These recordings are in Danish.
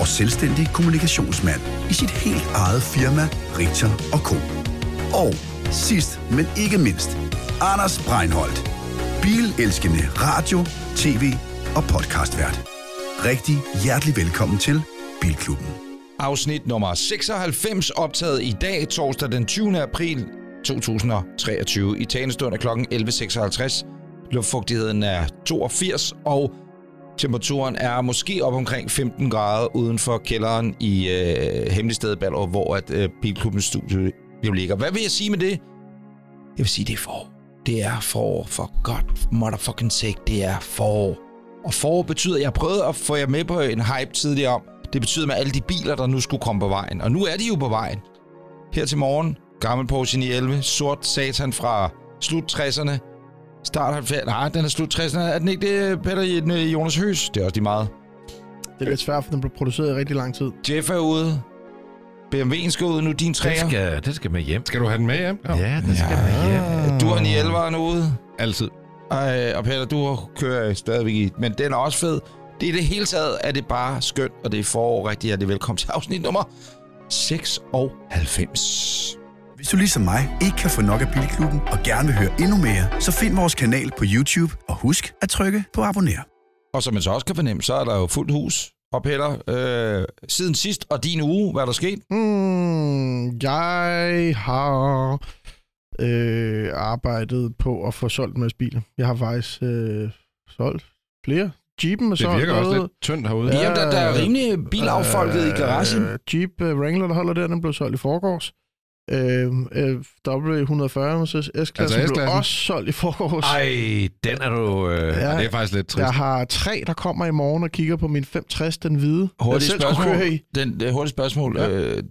og selvstændig kommunikationsmand i sit helt eget firma Richter Co. Og sidst, men ikke mindst, Anders Breinholt, bilelskende radio, tv og podcastvært. Rigtig hjertelig velkommen til Bilklubben. Afsnit nummer 96, optaget i dag, torsdag den 20. april 2023. I talestund er klokken 11.56. Luftfugtigheden er 82, og temperaturen er måske op omkring 15 grader uden for kælderen i øh, Hemmeligstedet Ballerup, hvor at øh, Bilklubbens studie jo ligger. Hvad vil jeg sige med det? Jeg vil sige, det er for. Det er for, for god motherfucking sake, det er for. Og for betyder, jeg prøvede at få jer med på en hype tidligere om, det betyder med alle de biler, der nu skulle komme på vejen. Og nu er de jo på vejen. Her til morgen, gammel Porsche 911, sort satan fra slut 60'erne, start 90'erne. Nej, den er slut 60'erne. Er den ikke det, Peter Jonas Høs? Det er også de meget. Det er lidt svært, for den blev produceret i rigtig lang tid. Jeff er ude. BMW'en skal ud nu, din træer. Det skal, det skal med hjem. Skal du have den med hjem? Ja, det skal med hjem. Du har 911'eren ude. Altid. Ej, og Peter, du kører stadigvæk i. Men den er også fed. Det er det hele taget, er det bare skønt, og det er forår rigtig hjertelig velkommen til afsnit nummer 96. Hvis du ligesom mig ikke kan få nok af Bilklubben og gerne vil høre endnu mere, så find vores kanal på YouTube og husk at trykke på abonner. Og som man så også kan fornemme, så er der jo fuldt hus. Og Peter, øh, siden sidst og din uge, hvad er der sket? Mm, jeg har øh, arbejdet på at få solgt en masse biler. Jeg har faktisk øh, solgt flere. Jeepen er Det solgt virker også lidt tyndt herude. Ja, Jamen, der, der er rimelig bilaffalket i garagen. Øh, Jeep uh, Wrangler, der holder der, den blev solgt i forgårs. Øh, øh, W140 Mercedes S-klassen Altså blev også solgt i forgårs. Ej, den er du... Øh, Ja. Det er faktisk lidt trist. Jeg har tre, der kommer i morgen og kigger på min 560, den hvide. Hurtigt spørgsmål. køre i. Den, det er hurtigt spørgsmål. Ja. Øh,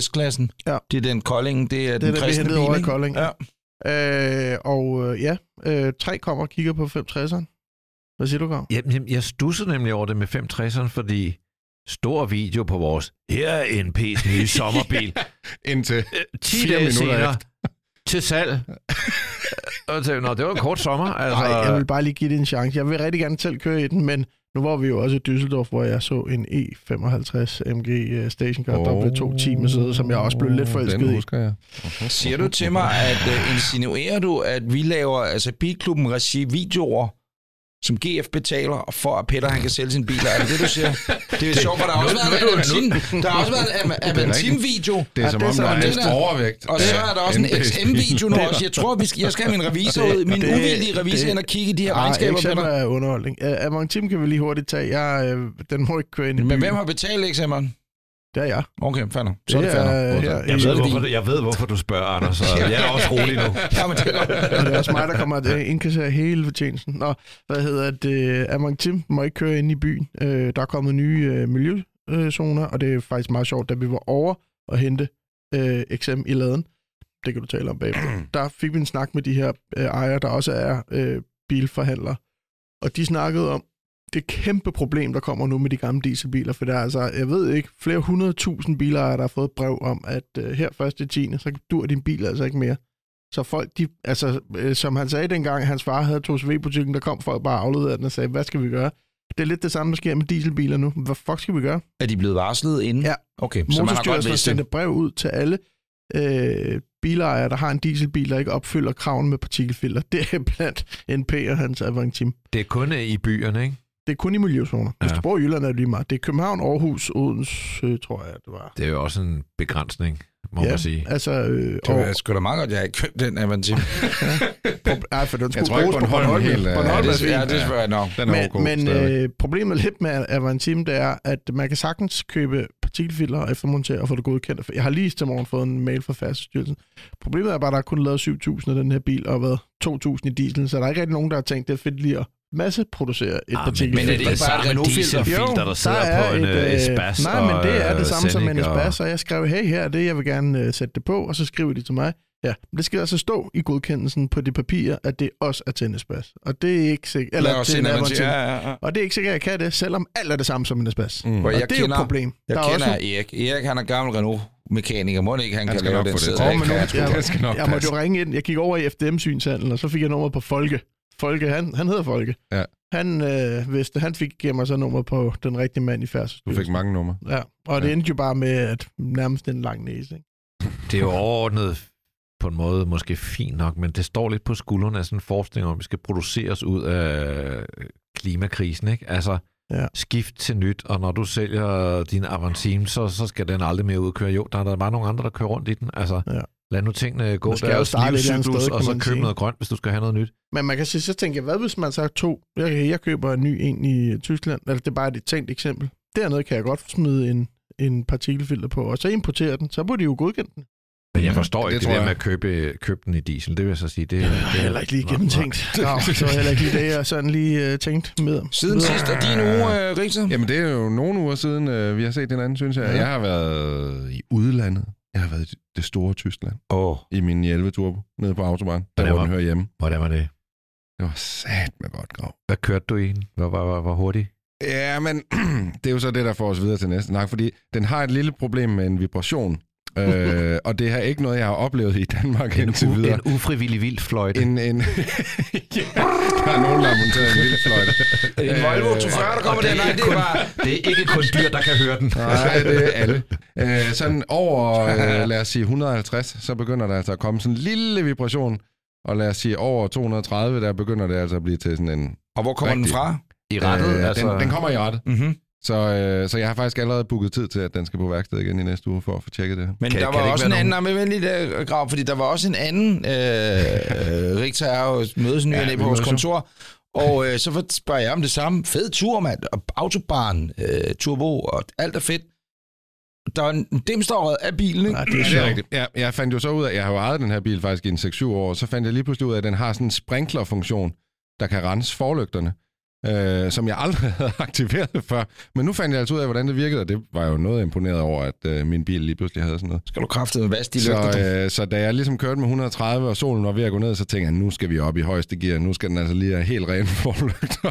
S-klassen, Ja. det er den Kolding, det er Det den er kristne bil, over i? Kolding. Ja. Øh, og øh, ja, øh, tre kommer og kigger på 560'eren. Hvad siger du, Gav? Jamen, jamen, jeg stussede nemlig over det med 560'eren, fordi stor video på vores her er NP's nye sommerbil. Indtil Øh, 10 Fire dage minutter senere efter. til salg. og tænkte, Nå, det var en kort sommer. Altså, Nej, jeg vil bare lige give det en chance. Jeg vil rigtig gerne selv køre i den, men nu var vi jo også i Düsseldorf, hvor jeg så en E55 MG øh, Stationcar oh, W210 Mercedes, som jeg også blev lidt forelsket Den i. husker jeg. Siger du til mig, at uh, insinuerer du, at vi laver altså Bilklubben regi videoer, som GF betaler, for at Peter han kan sælge sine biler? Er det det, du siger? Det er jo sjovt, for der har også været en Avantin, der har også været en Avantin-video, Det er som om, der er en er- overvægt. og så er der også en. XM-video nu også. Jeg tror, vi skal, jeg skal have min revisor ud, min uvildige revisor, ind og kigge i de her Nej, regnskaber, Peter. er underholdning. Avantim kan vi lige hurtigt tage. Jeg, øh, den må ikke køre ind i Men hvem har betalt XM'eren? Det er jeg. Okay, fair nok. Så er det Det fair nok. er- jeg, så ved, hvorfor, jeg ved, hvorfor du spørger, Anders, så jeg er også rolig nu. Ja, men det er. Og det er også mig, der kommer til at indkassere hele fortjenesten. Nå, hvad hedder det? Avantim må ikke køre ind i byen. Øh, der er kommet nye øh, miljøzoner, og det er faktisk meget sjovt, da vi var over og hente øh, XM i laden. Det kan du tale om bagefter. der fik vi en snak med de her øh, ejere, der også er øh, bilforhandlere. Og de snakkede om det kæmpe problem, der kommer nu med de gamle dieselbiler, for der er altså, jeg ved ikke, flere hundredtusind bilejere, der har fået et brev om, at øh, her første 10. så dur din bil altså ikke mere. Så folk, de, altså, øh, som han sagde dengang, hans far havde to CV-butikken, der kom folk bare afleverede den og sagde, hvad skal vi gøre? Det er lidt det samme, der sker med dieselbiler nu. Hvad fuck skal vi gøre? Er de blevet varslet inden? Ja. Okay, så man har godt vidst det. et brev ud til alle øh, bilejere, der har en dieselbil, der ikke opfylder kraven med partikelfilter. Det er blandt NP og hans Avantim. Det er kun øh, i byerne, ikke? Det er kun i miljøzoner. Hvis Ja. du bor i Jylland, er det lige meget. Det er København, Aarhus, Odense, øh, tror jeg, det var. Det er jo også en begrænsning, må man sige. altså... Øh, Det var sgu da meget godt, jeg har ikke købt den Avantim. Ej, for den Jeg skulle tror ikke, bruges på Bornholm er Bornholm. helt, Bornholm Ja, er det, ja, det spørger jeg nok. Den er ok Men, men stadigvæk. øh, problemet lidt med Avantim, det er, at man kan sagtens købe partikelfilter og eftermontere og få det godkendt. Jeg har lige til morgen fået en mail fra Færdselsstyrelsen. Problemet er bare, at der er kun lavet 7.000 af den her bil, og været 2.000 i diesel, så der er ikke rigtig nogen, der har tænkt, det er fedt lige at masse producere et Ah, partikel. men er det ikke bare et Renault-filter? der sidder på en øh, Espas Nej, men det er det øh, samme som en Espas, og jeg skrev, hey, her er det, jeg vil gerne øh, sætte det på, og så skriver de til mig, ja, men det skal altså stå i godkendelsen på det papir, at det også er til en Espas. Og det er ikke sikkert, eller Lad os til ja, ja, ja. Og det er ikke sikkert, at jeg kan det, selvom alt er det samme som en Espas. Mm. Og jeg det er jo kender- et problem. Jeg Der er kender også Erik. Erik, han er gammel Renault-mekaniker. Må ikke, han, Han kan lave den det til. Åh, men jeg, det skal nok jeg måtte jo ringe ind. Jeg gik over i FDM-synshandlen, og så fik jeg nummer på Folke. Folke, han, han hedder Folke. Ja. Han øh, vidste, han fik givet mig så nummer på den rigtige mand i Du færdselsstyrelsen. fik mange numre. Ja, og det Ja. endte jo bare med, at nærmest en lang næse. Ikke? Det er jo overordnet på en måde måske fint nok, men det står lidt på skuldrene af sådan en forskning om, at vi skal produceres ud af klimakrisen, ikke? Altså, Ja. skift til nyt, og når du sælger din Avantime, så, så skal den aldrig mere ud og køre. Jo, der er der bare nogle andre, der kører rundt i den. Altså, Ja. Lad nu tingene gå Man skal jo deres livscyklus, sted, og så købe noget grønt, hvis du skal have noget nyt. Men man kan sige, så tænker jeg, hvad hvis man så to? Jeg, jeg køber en ny en i Tyskland, eller det er bare et tænkt eksempel. Dernede kan jeg godt smide en, en partikelfilter på, og så importere den. Så burde de jo godkende den. Men jeg forstår ikke det, det der jeg. med at købe, købe den i diesel. Det vil jeg så sige. Det, Det det er heller ikke lige gennemtænkt. Nå, det var heller ikke lige det, jeg sådan lige uh, tænkte med. Siden sidst, og din uge, uh, Richter? Jamen, det er jo nogle uger siden, øh, vi har set den anden, synes jeg. Ja. Jeg har været i udlandet. Jeg har været i det store Tyskland. Åh, I min 11 Turbo, nede på Autobahn. Der hvor den hører hjemme. hvordan var det? Det var sat med godt grav. Hvad kørte du i den? Hvor, hvor, hvor, hvor hurtigt? Ja, men det er jo så det, der får os videre til næste snak, fordi den har et lille problem med en vibration. Øh, og det er ikke noget, jeg har oplevet i Danmark En, indtil videre. en ufrivillig vild fløjte. En, en, ja, der er nogen, der har monteret en vild fløjte. En Volvo 240, der kommer der. Nej, det er bare... Det er ikke kun dyr, der kan høre den. Nej, det er alle. Øh, sådan over, øh, lad os sige 150, så begynder der altså at komme sådan en lille vibration. Og lad os sige over 230, der begynder det altså at blive til sådan en... Og hvor kommer den Rigtig. fra? I rettet, Øh, altså... den, den kommer i rettet. Mm-hmm. Så, øh, så jeg har faktisk allerede booket tid til, at den skal på værksted igen i næste uge for at få tjekket det. Men Kan- der kan var ikke også en anden, nej, men lige der, Grav, fordi der var også en anden, øh, øh, Richter er jo mødes ny Ja, på vores kontor, og øh, så spørger jeg om det samme. Fed tur, mand, og autobahn, øh, turbo, og alt er fedt. Der er en dimståret af bilen, ikke? Nej, det er Ja, det er sjovt. rigtigt. Ja, jeg fandt jo så ud af, jeg har jo ejet den her bil faktisk i en 6-7 år, så fandt jeg lige pludselig ud af, at den har sådan en sprinklerfunktion, der kan rense forlygterne, øh, som jeg aldrig havde aktiveret før. Men nu fandt jeg altså ud af, hvordan det virkede, og det var jo noget imponeret over, at øh, min bil lige pludselig havde sådan noget. Skal du kraftedeme vaske de lygter? Så, øh, så da jeg ligesom kørte med 130, og solen var ved at gå ned, så tænkte jeg, nu skal vi op i højeste gear. Nu skal den altså lige have helt rene forlygter,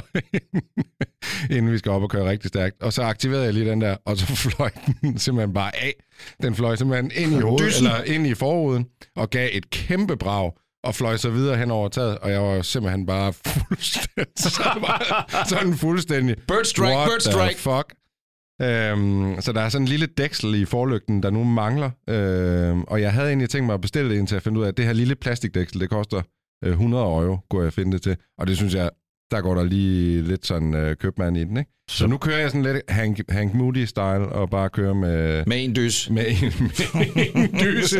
inden vi skal op og køre rigtig stærkt. Og så aktiverede jeg lige den der, og så fløj den simpelthen bare af. Den fløj simpelthen ind i hovedet, eller ind i forruden, og gav et kæmpe brag og fløj så videre hen over taget, og jeg var simpelthen bare fuldstændig, sådan fuldstændig, Bird strike, What bird strike. fuck? Øhm, så der er sådan en lille dæksel i forlygten, der nu mangler. Øhm, og jeg havde egentlig tænkt mig at bestille det, indtil jeg fandt ud af, at det her lille plastikdæksel, det koster øh, 100 euro, kunne jeg finde det til. Og det synes jeg, der går der lige lidt sådan øh, købmand i den, ikke? Så, så nu kører jeg sådan lidt Hank, Hank Moody-style, og bare kører med, Med en dys. med, en, med en dyse.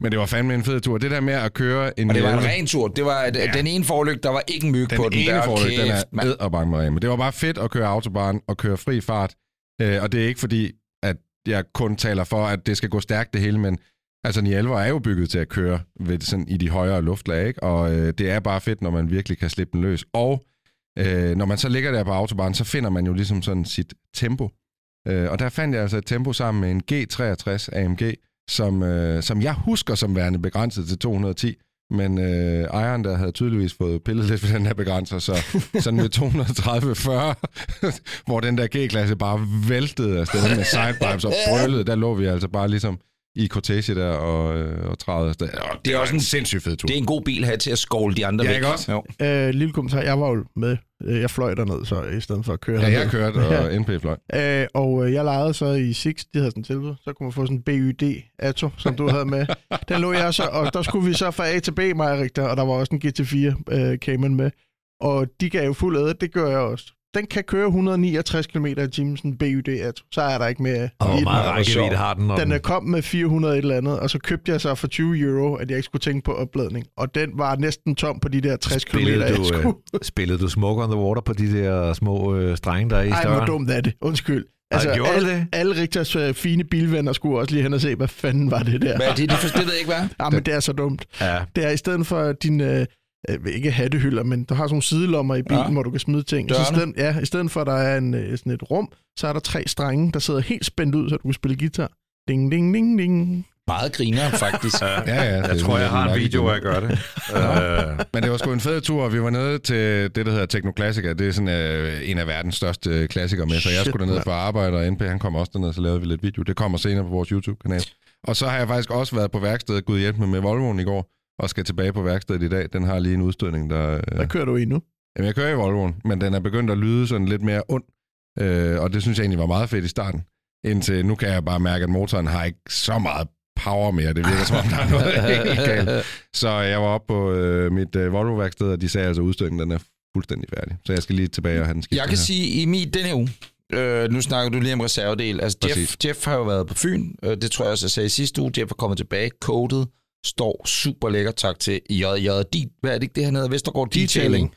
Men det var fandme en fed tur. Det der med at køre en... Og det var en ren tur. Det var ja. den ene forlygt, der var ikke en myg den på den. ene der, forlygt, den er ed og bange med Men det var bare fedt at køre autobahn og køre fri fart. Øh, og det er ikke fordi, at jeg kun taler for, at det skal gå stærkt det hele, men altså Nielvo er jo bygget til at køre ved, sådan, i de højere luftlag, ikke? og øh, det er bare fedt, når man virkelig kan slippe den løs. Og øh, når man så ligger der på autobahn, så finder man jo ligesom sådan sit tempo. Øh, og der fandt jeg altså et tempo sammen med en G63 AMG, som, øh, som jeg husker som værende begrænset til 210, men øh, ejeren der havde tydeligvis fået pillet lidt ved den her begrænser, så sådan ved 230-40, hvor den der G-klasse bare væltede afsted med sidepipes og brølede, der lå vi altså bare ligesom i cortege der og, øh, og træede afsted. Og det, Det er også en sindssygt fed tur. Det er en god bil at have til at skovle de andre Ja, væk. ikke også? Jo. Øh, lille kommentar, jeg var jo med. Øh, Jeg fløj derned, så i stedet for at køre Ja, jeg kørte, og NP fløj. Øh, og øh, jeg lejede så i Six, de havde sådan tilbud. Så kunne man få sådan en BYD Atto, som du havde med. Den lå jeg så, og der skulle vi så fra A til B, mig og Richter, og der var også en GT4 øh, Cayman med. Og de gav jo fuld æde, det gør jeg også. Den kan køre 169 km i timen, sådan en BYD. Så er der ikke mere Og i meget rækkevidde har den? Den er kom med 400 et eller andet, og så købte jeg så for 20 euro, at jeg ikke skulle tænke på opladning. Og den var næsten tom på de der 60 km, Spillede jeg du, skulle. øh, spillede du Smoke on the Water på de der små øh, strenge, der er i Ej, hvor dumt er det. Undskyld. Altså, Ej, gjorde alle, det? alle Richters øh, fine bilvenner skulle også lige hen og se, hvad fanden var det der? Hvad det? Det forstod jeg ikke, hvad? Ja, men det er så dumt. Ja. Det er i stedet for din, øh, øh, ikke hattehylder, men du har sådan nogle sidelommer i bilen, Ja. hvor du kan smide ting. Så i stedet, ja, i stedet for, at der er en, øh, sådan et rum, så er der tre strenge, der sidder helt spændt ud, så du kan spille guitar. Ding, ding, ding, ding. Meget griner, faktisk. Ja, ja. Jeg tror, jeg har en video, hvor jeg gør det. øh, Men det var sgu en fed tur, og vi var nede til det, der hedder Technoclassica. Det er sådan øh, en af verdens største klassikere med, så jeg skulle derned for at arbejde, og NP han kom også derned, så lavede vi lidt video. Det kommer senere på vores YouTube-kanal. Og så har jeg faktisk også været på værkstedet, Gud hjælp mig med Volvoen i går, og skal tilbage på værkstedet i dag. Den har lige en udstødning, der... Øh, Hvad kører du i nu? Jamen, jeg kører i Volvoen, men den er begyndt at lyde sådan lidt mere ond. Øh, og det synes jeg egentlig var meget fedt i starten. Indtil nu kan jeg bare mærke, at motoren har ikke så meget power mere. Det virker som om, der er noget helt galt. Så jeg var oppe på øh, mit øh, Volvo-værksted, og de sagde altså, at udstykningen den er fuldstændig færdig. Så jeg skal lige tilbage og have den skiftet Jeg kan her. sige, i min den her uge, øh, nu snakker du lige om reservedel. Altså, Jeff, Præcis. Jeff har jo været på Fyn. Øh, det tror jeg også, jeg sagde i sidste uge. Jeff er kommet tilbage. Codet står super lækker. Tak til JJD. Hvad er det ikke, det her hedder? Vestergaard Detailing.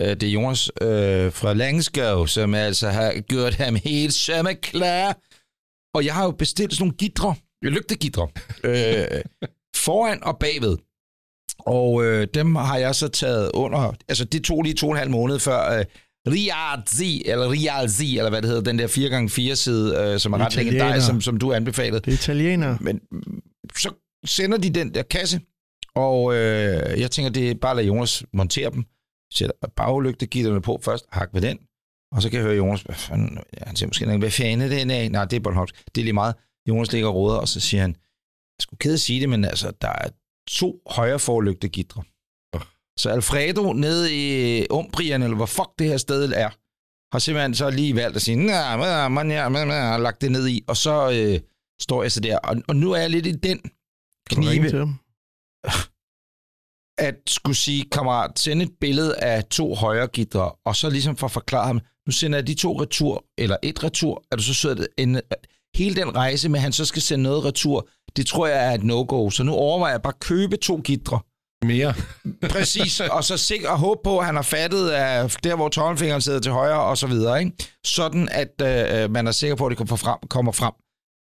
Øh, det er Jonas øh, fra Langskov, som altså har gjort ham helt sømme klar. Og jeg har jo bestilt sådan nogle gitre, lygtegitre, øh, foran og bagved. Og øh, dem har jeg så taget under, altså det tog lige to og en halv måned før øh, Rialzi, eller Rialzi, eller hvad det hedder, den der 4x4 side, øh, som er ret legendarisk, som, som du anbefalede. Det er italiener. Men så sender de den der kasse, og øh, jeg tænker, det er bare at lade Jonas montere dem. Sætter baglygtegitterne på først, hak ved den, og så kan jeg høre Jonas, hvad fanden, han siger måske, hvad fanden er den af? Nej, det er Bornholms. Det er lige meget. Jonas ligger og råder, og så siger han, jeg skulle kede at sige det, men altså, der er to højre forlygtegitre. Så Alfredo nede i Umbrien, eller hvor fuck det her sted er, har simpelthen så lige valgt at sige, nej, man, man, man, man, lagt det ned i, og så øh, står jeg så der. Og, og nu er jeg lidt i den Knibe, til ham? at skulle sige, kammerat, send et billede af to højre gitre, og så ligesom for at forklare ham, nu sender jeg de to retur, eller et retur, er du så sød, at en, hele den rejse med, at han så skal sende noget retur, det tror jeg er et no-go. Så nu overvejer jeg bare at købe to gitre. Mere. Præcis, og så sikkert og håbe på, at han har fattet af der, hvor tommelfingeren sidder til højre, og så videre. Ikke? Sådan, at øh, man er sikker på, at det kommer frem, kommer frem.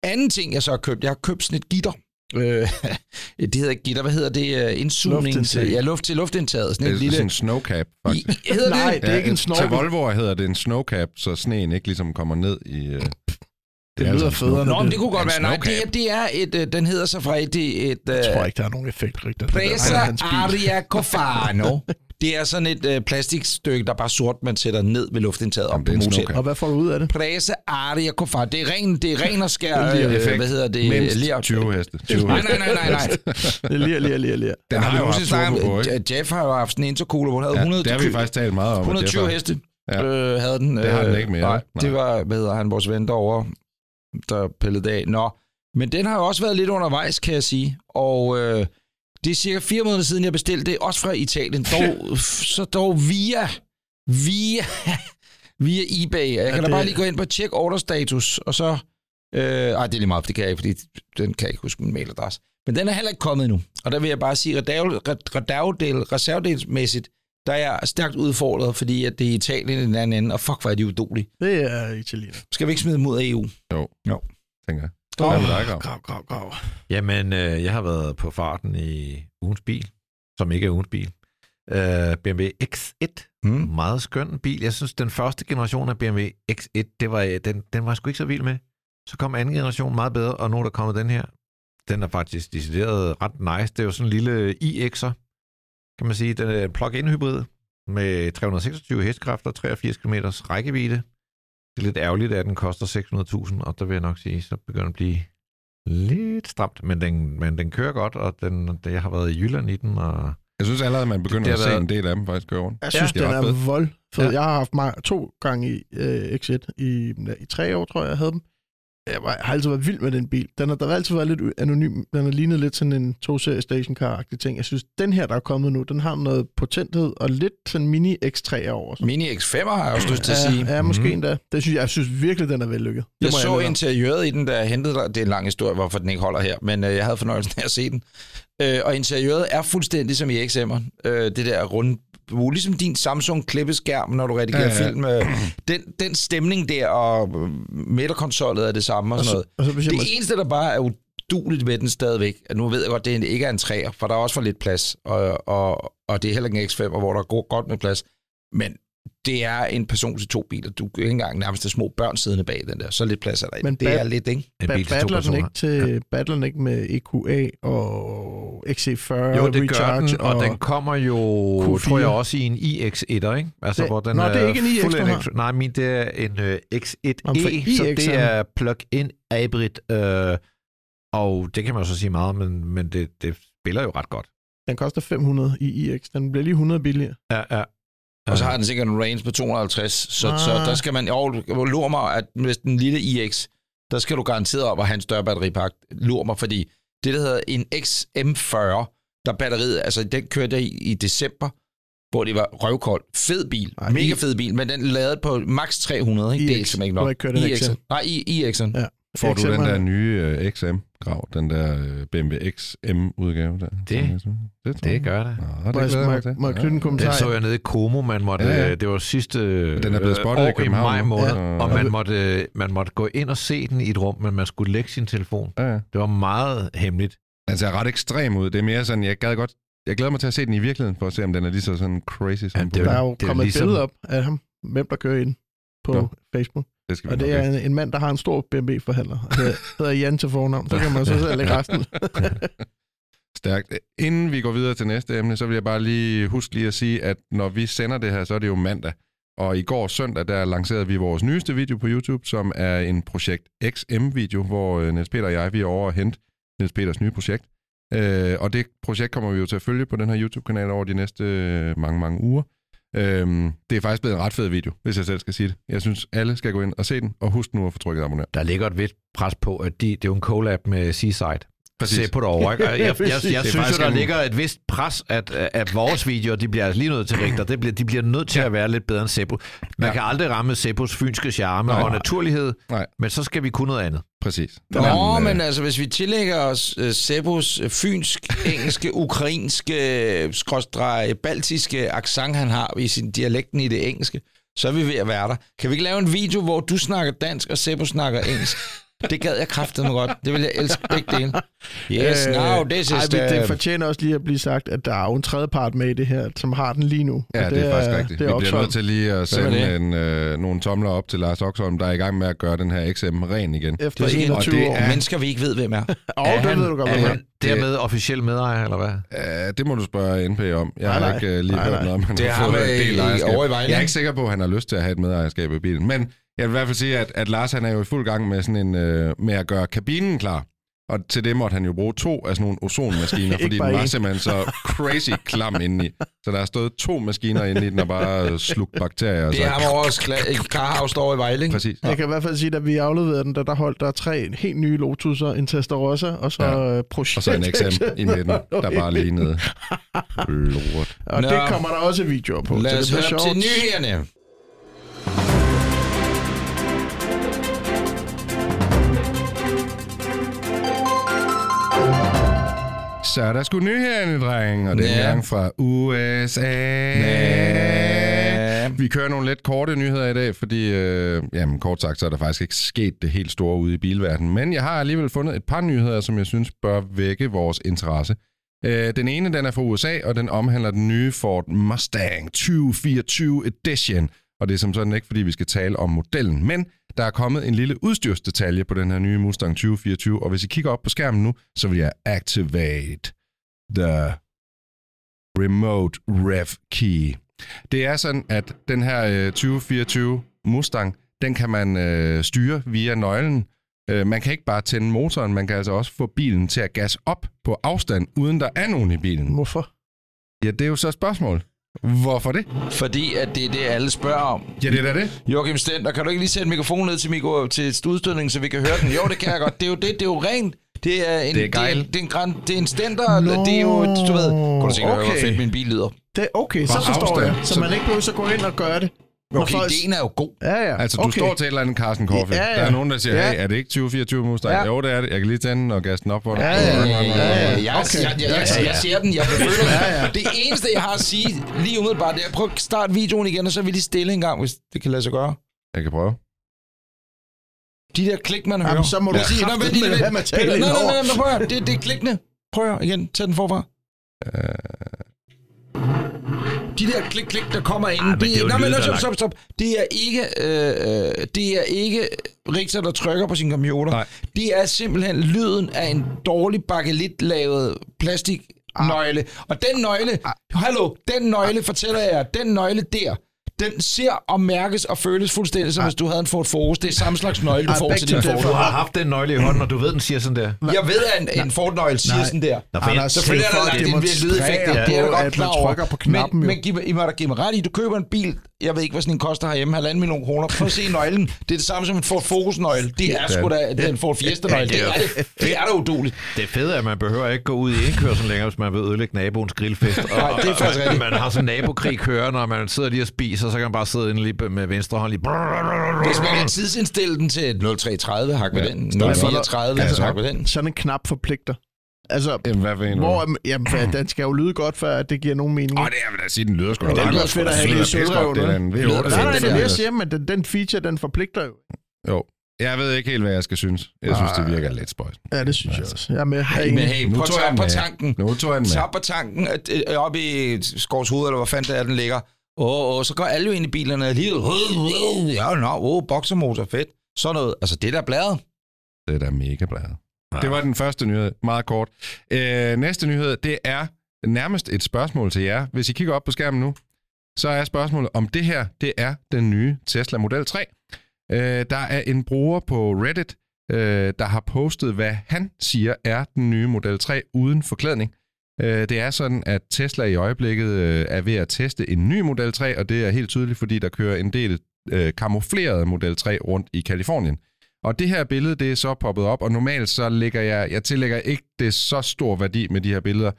Anden ting, jeg så har købt, jeg har købt sådan et gitter. Øh, det hedder ikke gitter, hvad hedder det? Øh, Indsugning. Luftindtag. Ja, luft til luftindtaget. Sådan Det et er lille... sådan en snowcap, faktisk. I, hedder Nej, det? det er ikke en Til snorkel. Volvo hedder det en snowcap, så sneen ikke ligesom kommer ned i... Øh, Det er lyder altså federe, Nå, men det... det kunne godt være. Nej, snowcap. det, det er et... Øh, den hedder så fra et... et Jeg tror øh, ikke, der er nogen effekt rigtigt. Presa. Aria Cofano. Det er sådan et øh, plastikstykke, der er bare sort, man sætter ned ved luftindtaget op Jamen, på motoren. Og hvad får du ud af det? Prese Aria Cofano. Det er ren, det er ren og skær... Det er øh, effekt. hvad hedder det? mindst ler- 20 heste. 20 Nej, nej, nej, nej, nej. Det er lige, lige, lige, lige. Den har har vi jo haft turbo ikke? Jeff har jo haft en intercooler, hvor den havde Ja, 100, det har vi faktisk talt meget om. at 120 Jeff har- heste. Ja. Øh, havde den. Det har den øh, ikke mere, Nej, nej. det var, hvad hedder han, vores ven derovre, der pillede af. Nå, men den har jo også været lidt undervejs, kan jeg sige. Og øh, det er cirka fire måneder siden, jeg bestilte det, også fra Italien. Dog, så dog via, via, via eBay. Jeg kan Ja, da bare det- lige gå ind på check order status, og så... Øh, ej, det er lige meget, det kan jeg ikke, fordi den kan jeg ikke huske min mailadresse. Men den er heller ikke kommet endnu. Og der vil jeg bare sige, reservedel, reservedelsmæssigt, der er jeg stærkt udfordret, fordi at det er Italien i den anden ende, og fuck, hvor er de udulige. Det er italiener. Skal vi ikke smide dem ud af EU? tænker jeg. Hvad med dig, Grav? Grav, grav, grav. Jamen, øh, jeg har været på farten i ugens bil, som ikke er ugens bil. Øh, BMW X1. Mm. Meget skøn bil. Jeg synes, den første generation af BMW X1, det var, øh, den, den var jeg sgu ikke så vild med. Så kom anden generation meget bedre, og nu er der kommet den her. Den er faktisk decideret ret nice. Det er jo sådan en lille iX'er, kan man sige. Den er en plug-in hybrid med 326 hestekræfter og 83 km rækkevidde. Det er lidt ærgerligt, at den koster 600.000, og der vil jeg nok sige, så begynder det at blive lidt stramt, men den, men den kører godt, og den, jeg har været i Jylland i den, og Jeg synes allerede, man begynder Det at se været- en del af dem faktisk køre rundt. Jeg synes, de er den er vold. Ja. Jeg har haft mig to gange i øh, X1 i, i tre år, tror jeg, jeg havde dem. Jeg, jeg har altid været vild med den bil. Den har, der har altid været lidt anonym. Den har lignet lidt sådan en 2-serie stationcar-agtig ting. Jeg synes, den her, der er kommet nu, den har noget potenthed og lidt sådan mini X3 over. Mini X5 har jeg også lyst til at ja, sige. Ja, måske Mhm. mm. endda. Det synes jeg, jeg synes virkelig, den er vellykket. Det Jeg må så indrømme. interiøret i den, der jeg hentede dig. Det er en lang historie, hvorfor den ikke holder her, men øh, jeg havde fornøjelsen af at se den. Øh, og interiøret er fuldstændig som i XM'eren. Øh, det der runde bue, ligesom din Samsung klippeskærm, når du redigerer Ja, ja, film. Øh, den, den stemning der, og øh, midterkonsollet er det samme og Og sådan så, noget. og så Det eneste, der bare er uduligt ved den stadigvæk. At Nu ved jeg godt, det ikke er en træer, for der er også for lidt plads, og, og, og det er heller ikke en X5, hvor der går godt med plads. Men det er en person til to biler. Du kan ikke engang nærmest have små børn siddende bag den der. Så lidt plads er der Men. Det er lidt, ikke? En bil til to den personer. ikke til battler den ikke med EQA og XC40 Jo, det gør Recharge den, og, den kommer jo, Q4. tror jeg, også i en iX1'er, ikke? Altså, Det- hvor den Nå, det er ikke en iX, elektro- Nej, min, det er en uh, X1E, Jamen, for så det er plug-in hybrid, øh, og det kan man jo så sige meget, men, men det, det spiller jo ret godt. Den koster 500 i iX. Den bliver lige 100 billigere. Ja, ja. Og så har den sikkert en range på 250, så, Ah. så der skal man... Jo, lur mig, at hvis den lille iX, der skal du garanteret op og have en større batteripakke. Lur mig, fordi det, der hedder en XM40, der batteriet, altså den kørte jeg i, i december, hvor det var røvkold. Fed bil. Ej, Mega I- fed bil, men den lavede på max 300, ikke? det er iX. ikke simpelthen Du har nok. ikke kørt. XM. Nej, i, iX'en. Ja. Får du den der nye uh, XM-grav, den der uh, BMW XM-udgave der? Det- det Det jeg. gør det. Nå, det må, jeg må jeg knytte en Den kommentar? så jeg nede i Como, man måtte, Ja, ja. øh, det var sidste Den er blevet øh, spottet i år København i maj måned, Ja. og man måtte, øh, man måtte gå ind og se den i et rum, men man skulle lægge sin telefon. Ja, ja. Det var meget hemmeligt. Den ser ret ekstrem ud. Det er mere sådan, jeg gad godt... Jeg glæder mig til at se den i virkeligheden, for at se, om den er lige så sådan crazy som Jamen, det Der er jo- det kommet et ligesom- billede op af ham, hvem der kører ind på Nå. Facebook. Det skal vi Og det er en, en mand, der har en stor BMW-forhandler. Han hedder- Jan til fornavn. Så kan man så selv lægge resten. Stærkt. Inden vi går videre til næste emne, så vil jeg bare lige huske lige at sige, at når vi sender det her, så er det jo mandag. Og i går søndag, der lancerede vi vores nyeste video på YouTube, som er en Projekt XM-video, hvor øh, Niels Peter og jeg, vi er over at hente Niels Peters nye projekt. Øh, og det projekt kommer vi jo til at følge på den her YouTube-kanal over de næste øh, mange, mange uger. Øhm, det er faktisk blevet en ret fed video, hvis jeg selv skal sige det. Jeg synes, alle skal gå ind og se den, og husk nu at få trykket abonner. Der ligger et vidt pres på, at de, det er jo en collab med Seaside. Præcis. Se på det over, ikke? Og Jeg, jeg, jeg, jeg, synes jo, der en- ligger et vist pres, at, at vores videoer, de bliver altså lige nødt til Richter. Det bliver, de bliver nødt til Ja. at være lidt bedre end Seppo. Man Ja. kan aldrig ramme Seppos fynske charme Nej. og naturlighed, Nej. men så skal vi kunne noget andet. Præcis. Nå, Men, men øh, altså, hvis vi tillægger os uh, Sebos uh, fynsk, engelske, ukrainske, skråstreg, baltiske accent, han har i sin dialekten i det engelske, så er vi ved at være der. Kan vi ikke lave en video, hvor du snakker dansk, og Sebo snakker engelsk? Det gad jeg kraftedeme godt. Det vil jeg elske begge dele. Yes, Øh, now this Ej, is men the... det fortjener også lige at blive sagt, at der er jo en tredje part med i det her, som har den lige nu. Ja, Og det, er faktisk rigtigt. Det er vi bliver nødt til lige at Hvem er sende det? en, øh, nogle tomler op til Lars Oxholm, der er i gang med at gøre den her XM ren igen. Efter Det er 21 og det år. er- Mennesker, vi ikke ved, hvem er. Åh, oh, det ved du godt, er hvad han dermed officiel medejer, eller hvad? Uh, det må du spørge NP om. Jeg Nej, har nej. ikke uh, lige Nej, hørt nej. noget om, han Det er har fået øh, en del i- ejerskab. over i Vejle, Jeg er ikke? ikke sikker på, at han har lyst til at have et medejerskab i bilen. Men jeg vil i hvert fald sige, at, at Lars han er jo i fuld gang med, sådan en, uh, med at gøre kabinen klar. Og til det måtte han jo bruge to af sådan nogle ozonmaskiner, fordi den var én. simpelthen så crazy klam indeni. Så der har stået to maskiner inde i den og bare øh, slugt bakterier. og Det så- er ham over skla- i Carhouse, der over i Vejle. ikke? Præcis. Jeg kan i hvert fald sige, at da vi afleverede den, der, der holdt der tre helt nye Lotus'er, en Testarossa, og så Ja. ja. projekt. Og så en XM i midten, der bare lige nede. Lort. Og Nå. det kommer der også videoer på. Lad os det bliver høre sjovt. til nyhederne. Så er der sgu nyhederne, dreng, og den Ja. gang fra USA. Ja. Vi kører nogle lidt korte nyheder i dag, fordi, øh, jamen kort sagt, så er der faktisk ikke sket det helt store ude i bilverdenen. Men jeg har alligevel fundet et par nyheder, som jeg synes bør vække vores interesse. Øh, den ene, den er fra USA, og den omhandler den nye Ford Mustang 2024 Edition. Og det er som sådan ikke, fordi vi skal tale om modellen, men der er kommet en lille udstyrsdetalje på den her nye Mustang 2024, og hvis I kigger op på skærmen nu, så vil jeg activate the remote rev key. Det er sådan, at den her øh, 2024 Mustang, den kan man øh, styre via nøglen. Øh, man kan ikke bare tænde motoren, man kan altså også få bilen til at gas op på afstand, uden der er nogen i bilen. Hvorfor? Ja, det er jo så et spørgsmål. Hvorfor det? Fordi at det er det, alle spørger om. Ja, det er da det. Joachim Stender, kan du ikke lige sætte mikrofonen ned til, mikro, til udstødningen, så vi kan høre den? Jo, det kan jeg godt. Det er jo det, det er jo rent. Det er en, Det er det er, gejl. det er en, gran, det er en stender. Nå, det er jo, du ved, kan du se, okay. hvor okay. fedt min bil lyder? Det, okay, så forstår afstand, jeg. Så, så- man ikke behøver så gå ind og gøre det. Okay, folk- ideen er jo god. Ja, ja. Altså, du okay. står til et eller andet Carsten Coffee. Ja, ja. Der er nogen, der siger, Ja. hey, er det ikke 2024 Mustang? Ja. Jo, det er det. Jeg kan lige tænde den og gasse den op for dig. Ja, ja, ja, ja, ja. Jeg, Okay. jeg, jeg, jeg, jeg ser den, jeg føler ja, ja. Det eneste, jeg har at sige lige umiddelbart, det er, prøv at starte videoen igen, og så er vi lige stille en gang, hvis det kan lade sig gøre. Jeg kan prøve. De der klik, man hører. Jamen, så må du sige, at nej, indover. nej, nej, prøv at høre. det, det er klikkene. Prøv igen. Tag den forfra. De der klik-klik, der kommer ind, det, det er nej, men stop, stop, stop. Det er ikke, øh, øh, det er ikke Richter, der trykker på sin computer. Nej. Det er simpelthen lyden af en dårlig bakelit lavet plastiknøgle. Og den nøgle, hallo, den nøgle, fortæller jeg den nøgle der, den ser og mærkes og føles fuldstændig som hvis du havde en Ford Focus. Det er samme slags nøgle, du Ej, får begge til din Ford. Du har haft den nøgle i hånden, og du ved, den siger sådan der. Jeg ved, at en, en Ford-nøgle siger sådan der. Nå, for Anders, Selvfølgelig er der lagt en lydeffekt, det, er jeg godt klar over. på knappen, men, giv, I må da give mig ret i, du køber en bil, jeg ved ikke, hvad sådan en koster herhjemme, halvanden million kroner. Prøv at se nøglen. Det er det samme som en Ford Focus-nøgle. Det er sgu da det er en Ford Fiesta-nøgle. Det er det, det er da uduligt. Det fede er, at man behøver ikke gå ud i indkørsel længere, hvis man vil ødelægge naboens grillfest. Og, Nej, det er faktisk rigtigt. Man har sådan en nabokrig kørende, og man sidder lige og spiser, så kan man bare sidde inde lige med venstre hånd lige... Hvis man kan tidsindstille den til 0330, hak ved Ja, den. står der. 0430, Altså, hak ved den. Sådan en knap forpligter. Altså, Jamen, hvad for en? hvor, jamen, for den skal jo lyde godt, for at det giver nogen mening. Åh, det er, vil da sige, den lyder sgu da meget lyder fedt at have Den det i lyder pis godt, sølvrøven, Det er en lyder V8. fedt, Nej, nej, det er der. jeg siger, men den, den feature, den forpligter jo. Jo. Jeg ved ikke helt, hvad jeg skal synes. Jeg synes, det virker lidt spøjs. Ja, det synes jeg også. Jeg er med. Jeg Hey, men hey, Nu prøv at tog jeg tage den på tanken. Nu tog jeg den med. Tag på tanken, at, øh, oppe i Skovs Hoved, eller hvor fanden det er, den ligger. Åh, oh, så går alle jo ind i bilerne alligevel. Ja, nå, oh, boksermotor, fedt. Sådan noget. Altså, det der bladet. Det er da mega det var den første nyhed, meget kort. Øh, næste nyhed, det er nærmest et spørgsmål til jer. Hvis I kigger op på skærmen nu, så er spørgsmålet, om det her, det er den nye Tesla Model 3. Øh, der er en bruger på Reddit, øh, der har postet, hvad han siger er den nye Model 3 uden forklædning. Øh, det er sådan, at Tesla i øjeblikket øh, er ved at teste en ny Model 3, og det er helt tydeligt, fordi der kører en del øh, kamuflerede Model 3 rundt i Kalifornien. Og det her billede, det er så poppet op, og normalt så lægger jeg, jeg tillægger ikke det så stor værdi med de her billeder.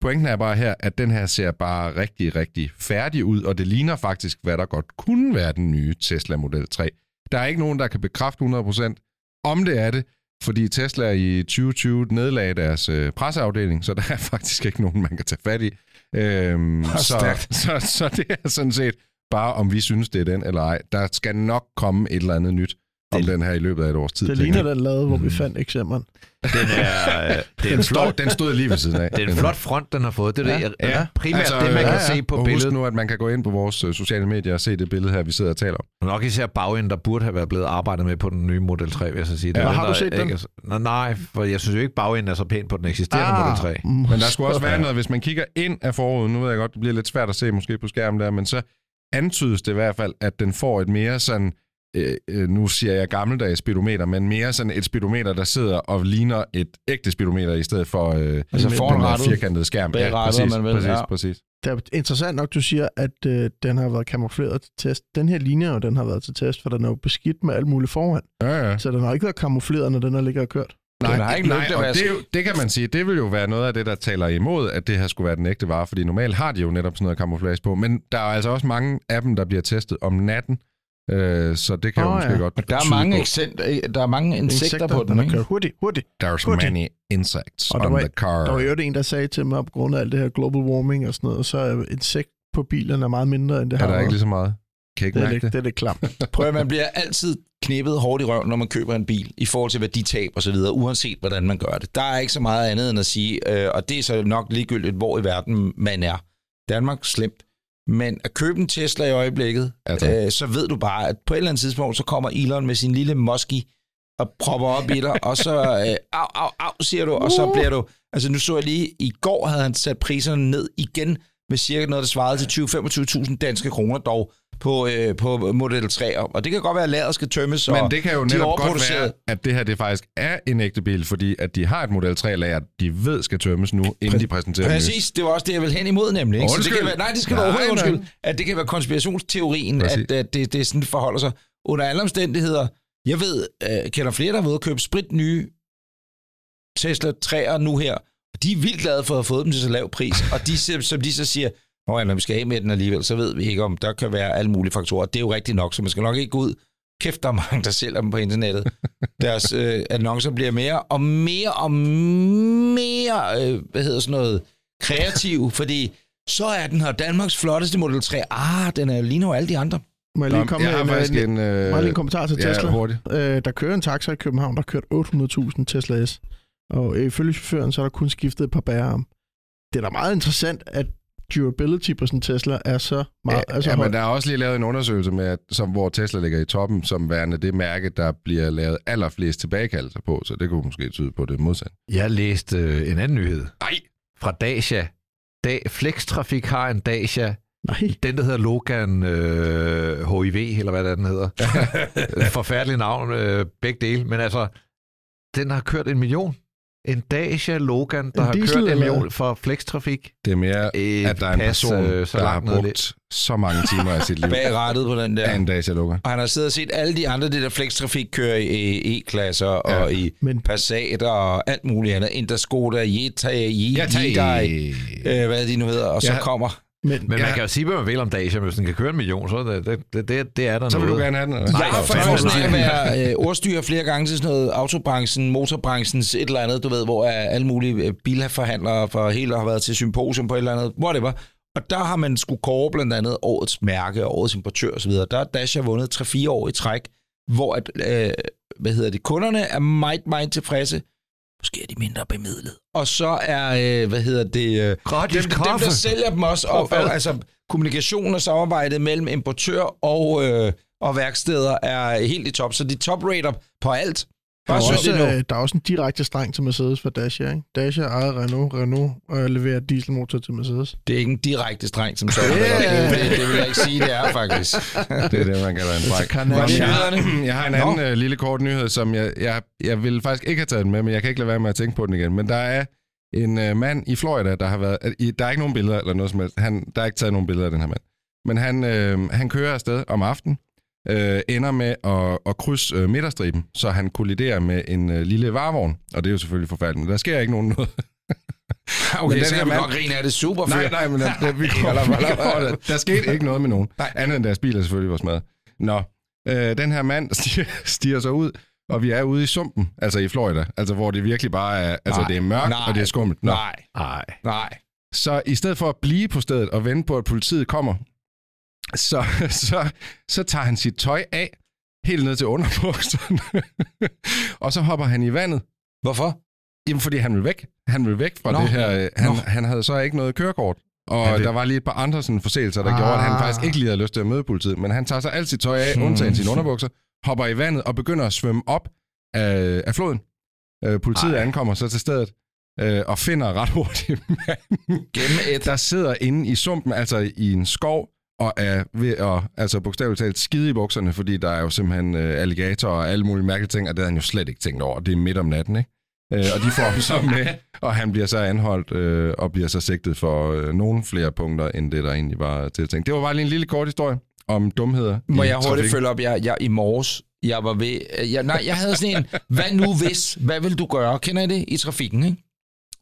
Pointen er bare her, at den her ser bare rigtig, rigtig færdig ud, og det ligner faktisk, hvad der godt kunne være den nye Tesla Model 3. Der er ikke nogen, der kan bekræfte 100% om det er det, fordi Tesla i 2020 nedlagde deres øh, presseafdeling, så der er faktisk ikke nogen, man kan tage fat i. Øhm, så, så, så det er sådan set bare, om vi synes, det er den eller ej. Der skal nok komme et eller andet nyt om den her i løbet af et års tid. Det ligner den lade, hvor vi fandt eksemplen. Den er, øh, det er Den, flot, den stod lige ved siden af. det er en flot front, den har fået. Det er det, Ja. ja. primært altså, det, man ja, kan ja. se på og billedet. Husk nu, at man kan gå ind på vores øh, sociale medier og se det billede her, vi sidder og taler om. Nok især bagenden, der burde have været blevet arbejdet med på den nye Model 3, vil jeg så sige. Det Ja. er Har du set ikke den? er så- Nå, nej, for jeg synes jo ikke, bagenden er så pæn på den eksisterende ah. Model 3. mm, Men der skulle også være noget, hvis man kigger ind af forruden, nu ved jeg godt, det bliver lidt svært at se måske på skærmen der, men så antydes det i hvert fald, at den får et mere sådan, øh, øh, nu siger jeg gammeldags speedometer, men mere sådan et speedometer, der sidder og ligner et ægte speedometer, i stedet for øh, Altså den foran firkantede skærm. bag rattet, præcis, man vil, præcis, ja. præcis. Det er interessant nok, du siger, at øh, den har været kamufleret til test. Den her linje, jo, den har været til test, for den er jo beskidt med alt muligt foran. Ja, ja. Så den har ikke været kamufleret, når den har ligget og kørt. Den har ikke nej, og det, det kan man sige, det vil jo være noget af det, der taler imod, at det her skulle være den ægte vare, fordi normalt har de jo netop sådan noget camouflage på, men der er altså også mange af dem, der bliver testet om natten, øh, så det kan Åh, jo måske ja. godt Der er mange, på. eksent, der er mange insekter, på den, ikke? hurtigt, hurtigt. There's Hurtigt. many insects Og der on var- the car. Der var jo en, der sagde til mig, på grund af alt det her global warming og sådan noget, så er insekt på bilerne er meget mindre, end det er har der ikke lige så meget? Kan ikke det, er mærke lidt, det? det er lidt klamt. Prøv at man bliver altid knippet hårdt i røven, når man køber en bil, i forhold til værditab og så videre, uanset hvordan man gør det. Der er ikke så meget andet end at sige, øh, og det er så nok ligegyldigt, hvor i verden man er. Danmark, slemt. Men at købe en Tesla i øjeblikket, Altså. øh, så ved du bare, at på et eller andet tidspunkt, så kommer Elon med sin lille moski og propper op i dig, og så øh, au, au, au, siger du, og så bliver du... Altså nu så jeg lige, i går havde han sat priserne ned igen med cirka noget, der svarede til 20-25.000 danske kroner dog på, øh, på Model 3. Og det kan godt være, at lageret skal tømmes, Men det kan jo er netop godt være, at det her det faktisk er en ægte bil, fordi at de har et Model 3-lager, de ved skal tømmes nu, inden de præsenterer. Præcis, det var også det, jeg vil hen imod nemlig. Ikke? Så det Undskyld. kan være, nej, det skal Nej, overhovedet undskyld. At det kan være konspirationsteorien, Præcis. at, at det, det sådan forholder sig. Under alle omstændigheder, jeg ved, uh, kender flere, der har været ude at købe sprit nye Tesla 3'er nu her, og de er vildt glade for at have fået dem til så lav pris. Og de, som de så siger, Nå ja, når vi skal af med den alligevel, så ved vi ikke, om der kan være alle mulige faktorer. Det er jo rigtigt nok, så man skal nok ikke gå ud. Kæft, der er mange, der sælger dem på internettet. Deres øh, annoncer bliver mere og mere og mere, øh, hvad hedder sådan noget, kreativ, fordi så er den her Danmarks flotteste Model 3. Ah, den er lige nu alle de andre. Må jeg lige Nå, komme jeg har med, med, en... Øh, Bare lige en kommentar til Tesla. Ja, hurtigt. Øh, der kører en taxa i København, der har kørt 800.000 Tesla S. Og ifølge chaufføren, så er der kun skiftet et par bærearm. Det er da meget interessant, at durability på sådan en Tesla er så meget... Ja, altså, ja, men der er også lige lavet en undersøgelse, med, at, som, hvor Tesla ligger i toppen, som værende det mærke, der bliver lavet allerflest tilbagekaldelser på, så det kunne måske tyde på det modsatte. Jeg læste øh, en anden nyhed Nej! fra Dacia. Da, Flextrafik har en Dacia, Nej, den der hedder Logan øh, HIV, eller hvad det er, den hedder. Forfærdelig navn, øh, begge dele. Men altså, den har kørt en million. En Dacia Logan, der En har diesel, kørt en eller? million for Flextrafik. Det er mere, Øh, at der er en pas, person, øh, så der har brugt så mange timer af sit liv Bag rettet på den der. af en Dacia Logan. Og han har siddet og set alle de andre, det der flextrafik kører i E-klasser ja. og i men Passat og alt muligt andet. Interskoda, Jetta, Jidai, øh, hvad de nu hedder. Og så Ja. kommer... Men, Men Ja. man kan jo sige, hvad man vil om Dacia, men hvis den kan køre en million, så det, det, det, det, det er der Så vil noget. du gerne have den? eller? Jeg har for til at være øh, ordstyrer flere gange til sådan noget autobranchen, motorbranchens et eller andet, du ved, hvor er alle mulige øh, bilforhandlere fra hele har været til symposium på et eller andet, whatever. Og der har man skulle kåre blandt andet årets mærke og årets importør osv. Der har Dacia vundet 3-4 år i træk, hvor at, øh, hvad hedder det, kunderne er meget, meget tilfredse. Måske er de mindre bemidlet. Og så er, øh, hvad hedder det, øh, Gratis dem, dem, der sælger dem også, og, og, altså kommunikation og samarbejde mellem importør og, øh, og værksteder er helt i top. Så de top-rater på alt. Der, er synes også, øh, der er også en direkte streng til Mercedes for Dacia, ikke? Dacia ejer Renault, Renault øh, leverer dieselmotor til Mercedes. Det er ikke en direkte streng som sådan. det, det, det vil jeg ikke sige, det er faktisk. Det er det, man kalder en det jeg, jeg har en Nå. anden øh, lille kort nyhed, som jeg, jeg, jeg ville faktisk ikke have taget den med, men jeg kan ikke lade være med at tænke på den igen. Men der er en øh, mand i Florida, der har været... I, der er ikke nogen billeder eller noget som helst. Han, der er ikke taget nogen billeder af den her mand. Men han, øh, han kører afsted om aftenen, øh, ender med at, at krydse øh, midterstriben, så han kolliderer med en øh, lille varevogn. Og det er jo selvfølgelig forfærdeligt, men der sker ikke nogen noget. Okay, den så her mand- godt grine af det super Nej, fedt. nej, men der, der, vi vi kommer hold der, skete ikke noget med nogen. Nej. Andet end deres biler selvfølgelig var smadret. Nå, øh, den her mand stiger, stiger så ud, og vi er ude i sumpen, altså i Florida, altså hvor det virkelig bare er, altså Nej, det er mørkt, nej, og det er skummelt. Nå. Nej, Nej. nej. Så i stedet for at blive på stedet og vente på, at politiet kommer, så, så, så tager han sit tøj af, helt ned til underbukserne, og så hopper han i vandet. Hvorfor? Jamen, fordi han vil væk. Han vil væk fra Nå. det her. øh, Han, Nå. han havde så ikke noget kørekort. Og Ja, det- der var lige et par andre sådan, forseelser, der ah. gjorde, at han Ah. faktisk ikke lige havde lyst til at møde politiet. Men han tager så alt sit tøj af, Hmm. undtagen sine underbukser, hopper i vandet og begynder at svømme op af, af floden. Øh, politiet Ej. Ej. ankommer så til stedet øh, og finder ret hurtigt manden, Gennem et. der sidder inde i sumpen, altså i en skov, og er ved at, altså bogstaveligt talt, skide i bukserne, fordi der er jo simpelthen øh, alligatorer og alle mulige mærkelige ting, og det havde han jo slet ikke tænkt over. Det er midt om natten, ikke? Øh, og de får ham så med, og han bliver så anholdt øh, og bliver så sigtet for øh, nogle flere punkter, end det, der egentlig var tiltænkt. Det var bare lige en lille kort historie om dumheder Må jeg hurtigt følge op? Jeg, jeg, I morges, jeg var ved... Jeg, nej, jeg havde sådan en, hvad nu hvis? Hvad vil du gøre? Kender I det i trafikken, ikke?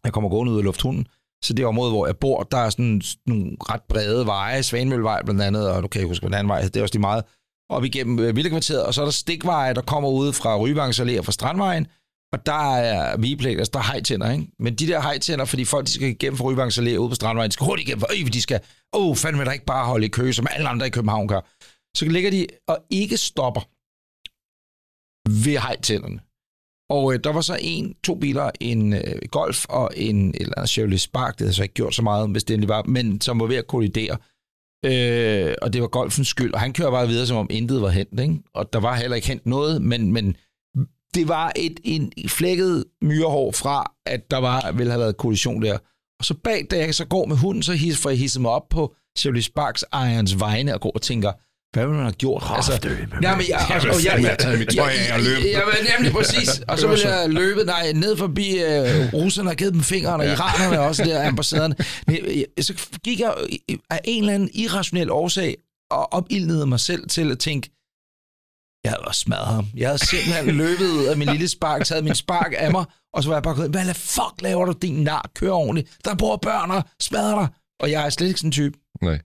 Jeg kommer gående ud af lufthunden. Så det område, hvor jeg bor, der er sådan nogle ret brede veje. Svanemøllevej blandt andet, og du kan ikke huske, hvad den anden vej. Det er også lige meget. Op igennem øh, Vildekvarteret, og så er der stikveje, der kommer ud fra Rybangs Allé og fra Strandvejen. Og der er vigeplæg, altså der er hejtænder, ikke? Men de der hejtænder, fordi folk de skal igennem fra Rybangs Allé ud på Strandvejen, de skal hurtigt igennem, for øh, de skal, åh, oh, fandme der ikke bare holde i kø, som alle andre i København gør. Så ligger de og ikke stopper ved hejtænderne. Og øh, der var så en, to biler, en øh, Golf og en eller Chevrolet Spark, det havde så ikke gjort så meget, hvis det endelig var, men som var ved at kollidere. Øh, og det var Golfens skyld, og han kører bare videre, som om intet var hent, ikke? Og der var heller ikke hent noget, men, men det var et en flækket myrehår fra, at der var, ville have været kollision der. Og så bag, da jeg så går med hunden, så his, får jeg hisset mig op på Chevrolet Sparks ejerens vegne og går og tænker, hvad ville man have gjort? Altså, men jeg, og, jeg, jeg, tøj af og løbet. Ja, men nemlig præcis. Og så ville jeg løbe nej, ned forbi uh, russerne og givet dem fingeren, og iranerne også der, ambassaderne. Men jeg, så gik jeg øh, af en eller anden irrationel årsag og opildnede mig selv til at tænke, jeg havde også smadret ham. Jeg havde simpelthen løbet ud af min lille spark, taget min spark af mig, og så var jeg bare gået, hvad la fuck laver du, din nar? Kør ordentligt. Der bor børn og smadrer dig. Og jeg er slet ikke sådan en type. Nej.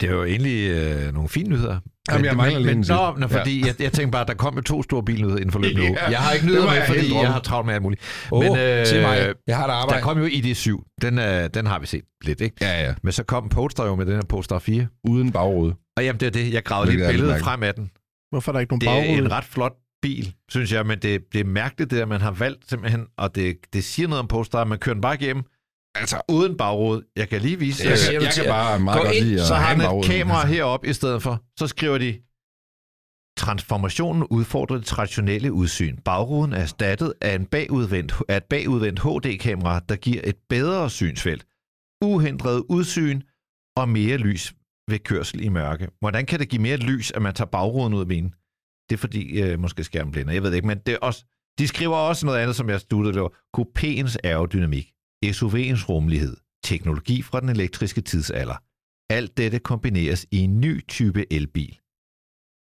Det er jo egentlig øh, nogle fine nyheder. Jamen, jeg mangler men, en sidste. Nå, nå, fordi jeg, jeg tænkte bare, at der kom jo to store bilnyheder inden for løbet Ja, nu. Jeg har ikke var med, jeg fordi jeg droppet. har travlt med alt muligt. Åh, Men, øh, mig. Jeg har et Der arbejde. kom jo ID7. Den, øh, den har vi set lidt, ikke? Ja, ja. Men så kom Polestar jo med den her Polestar 4. Uden bagrude. Og jamen, det er det. Jeg gravede lige et lidt billede mærkeligt. frem af den. Hvorfor er der ikke nogen Det er bagrude? en ret flot bil, synes jeg, men det, det er mærkeligt, det der, man har valgt simpelthen, og det, det siger noget om Polestar, man kører den bare igennem, altså uden bagrude. Jeg kan lige vise Jeg, jer. siger jeg, jeg til- kan bare meget Gå godt ind, lide at Så har have han et kamera Altså, heroppe i stedet for. Så skriver de, transformationen udfordrer det traditionelle udsyn. Bagruden er erstattet af, en bagudvendt, af et bagudvendt HD-kamera, der giver et bedre synsfelt, uhindret udsyn og mere lys ved kørsel i mørke. Hvordan kan det give mere lys, at man tager bagruden ud af bilen? Det er fordi, øh, måske skærmen blænder. Jeg ved det ikke, men det er også, de skriver også noget andet, som jeg studerede. Det var Coupéens aerodynamik, SUV'ens rummelighed, teknologi fra den elektriske tidsalder. Alt dette kombineres i en ny type elbil.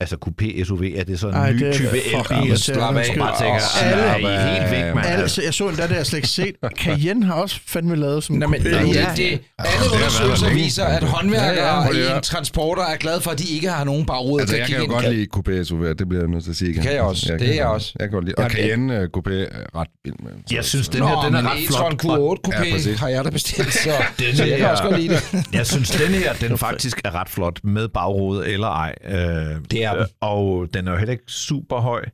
Altså coupé SUV, er det så en Ej, ny det type elbil? irriterende. Jeg bare tænker, Alle- alle er I helt væk, mand. Altså, jeg så endda, det har jeg slet ikke set. Cayenne har også fandme lavet som Nå, men, coupé. ja, det, alle undersøgelser viser, at håndværkere Ja, ja, i en transporter er glade for, at de ikke har nogen bagrude. altså, til at jeg kigge kan jo ind. godt lide coupé SUV, det bliver jeg nødt til at sige igen. Det kan jeg også. Det er jeg også. Jeg kan godt lide. Og Cayenne uh, coupé er ret vild med. Jeg synes, den Nå, her den er ret flot. Q8 Coupé har jeg da bestilt, så, jeg kan også godt lide det. Jeg synes, den her, den faktisk er ret flot med bagrude eller ej. Øh, Det den. øh, Og den er jo heller ikke super høj.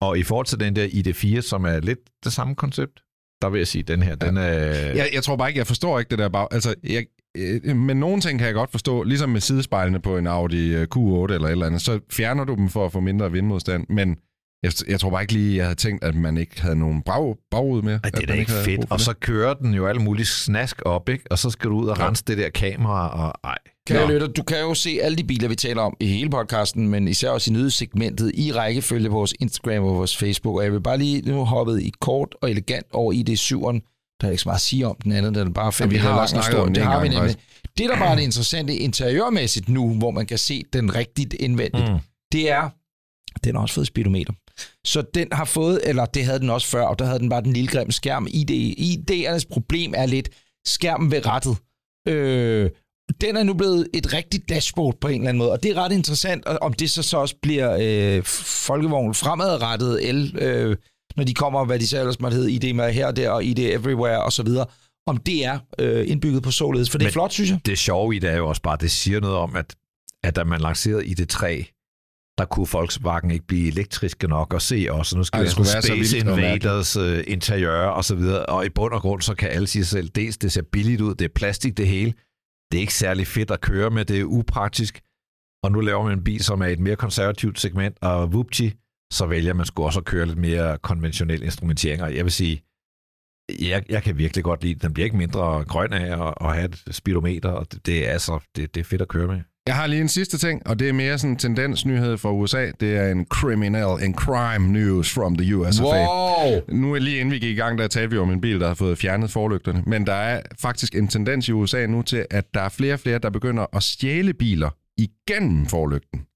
Og i forhold til den der ID4, som er lidt det samme koncept, der vil jeg sige, den her, den er... Jeg, jeg tror bare ikke, jeg forstår ikke det der bag... Altså, jeg, øh, men nogle ting kan jeg godt forstå, ligesom med sidespejlene på en Audi øh, Q8 eller et eller andet, så fjerner du dem for at få mindre vindmodstand, men jeg, jeg tror bare ikke lige, jeg havde tænkt, at man ikke havde nogen bag, bagud med. Ej, det er da ikke fedt. Og så kører den jo alle mulige snask op, ikke? Og så skal du ud og Ja. rense det der kamera, og ej. Kære lytter, du kan jo se alle de biler, vi taler om i hele podcasten, men især også i nyhedssegmentet i rækkefølge på vores Instagram og vores Facebook. Og jeg vil bare lige nu hoppet i kort og elegant over i det syveren. Der er ikke så meget at sige om den anden, den er bare fem Ja, vi har også snakket om Det en har vi nemlig. Det, der bare er det interessante interiørmæssigt nu, hvor man kan se den rigtigt indvendigt, Mm. det er, den har også fået speedometer. Så den har fået, eller det havde den også før, og der havde den bare den lille grimme skærm. ID, ID'ernes problem er lidt skærmen ved rettet. Øh, den er nu blevet et rigtigt dashboard på en eller anden måde, og det er ret interessant, om det så, så også bliver øh, folkevogn fremadrettet el, øh, når de kommer, hvad de så ellers måtte hedde, ID med her og der, og ID everywhere og så videre, om det er øh, indbygget på således, for det er Men- flot, synes jeg. Det sjove i det er jo også bare, det siger noget om, at, at da man lancerede ID3, der kunne Volkswagen ikke blive elektriske nok og se os, og nu skal Ej, det skulle være så Space vildt og mærkeligt. Invaders uh, interiør og så videre, og i bund og grund, så kan alle sige sig selv, dels det ser billigt ud, det er plastik det hele, det er ikke særlig fedt at køre med, det er upraktisk, og nu laver man en bil, som er i et mere konservativt segment, og whoopty, så vælger man sgu også at køre lidt mere konventionel instrumentering, og jeg vil sige, jeg, jeg kan virkelig godt lide, den bliver ikke mindre grøn af at, at have et speedometer, og det, det er altså, det, det er fedt at køre med. Jeg har lige en sidste ting, og det er mere sådan en tendensnyhed fra USA. Det er en criminal, en crime news from the USFA. Wow! Nu er lige inden vi gik i gang, der talte vi om en bil, der har fået fjernet forlygterne. Men der er faktisk en tendens i USA nu til, at der er flere og flere, der begynder at stjæle biler igennem forlygten.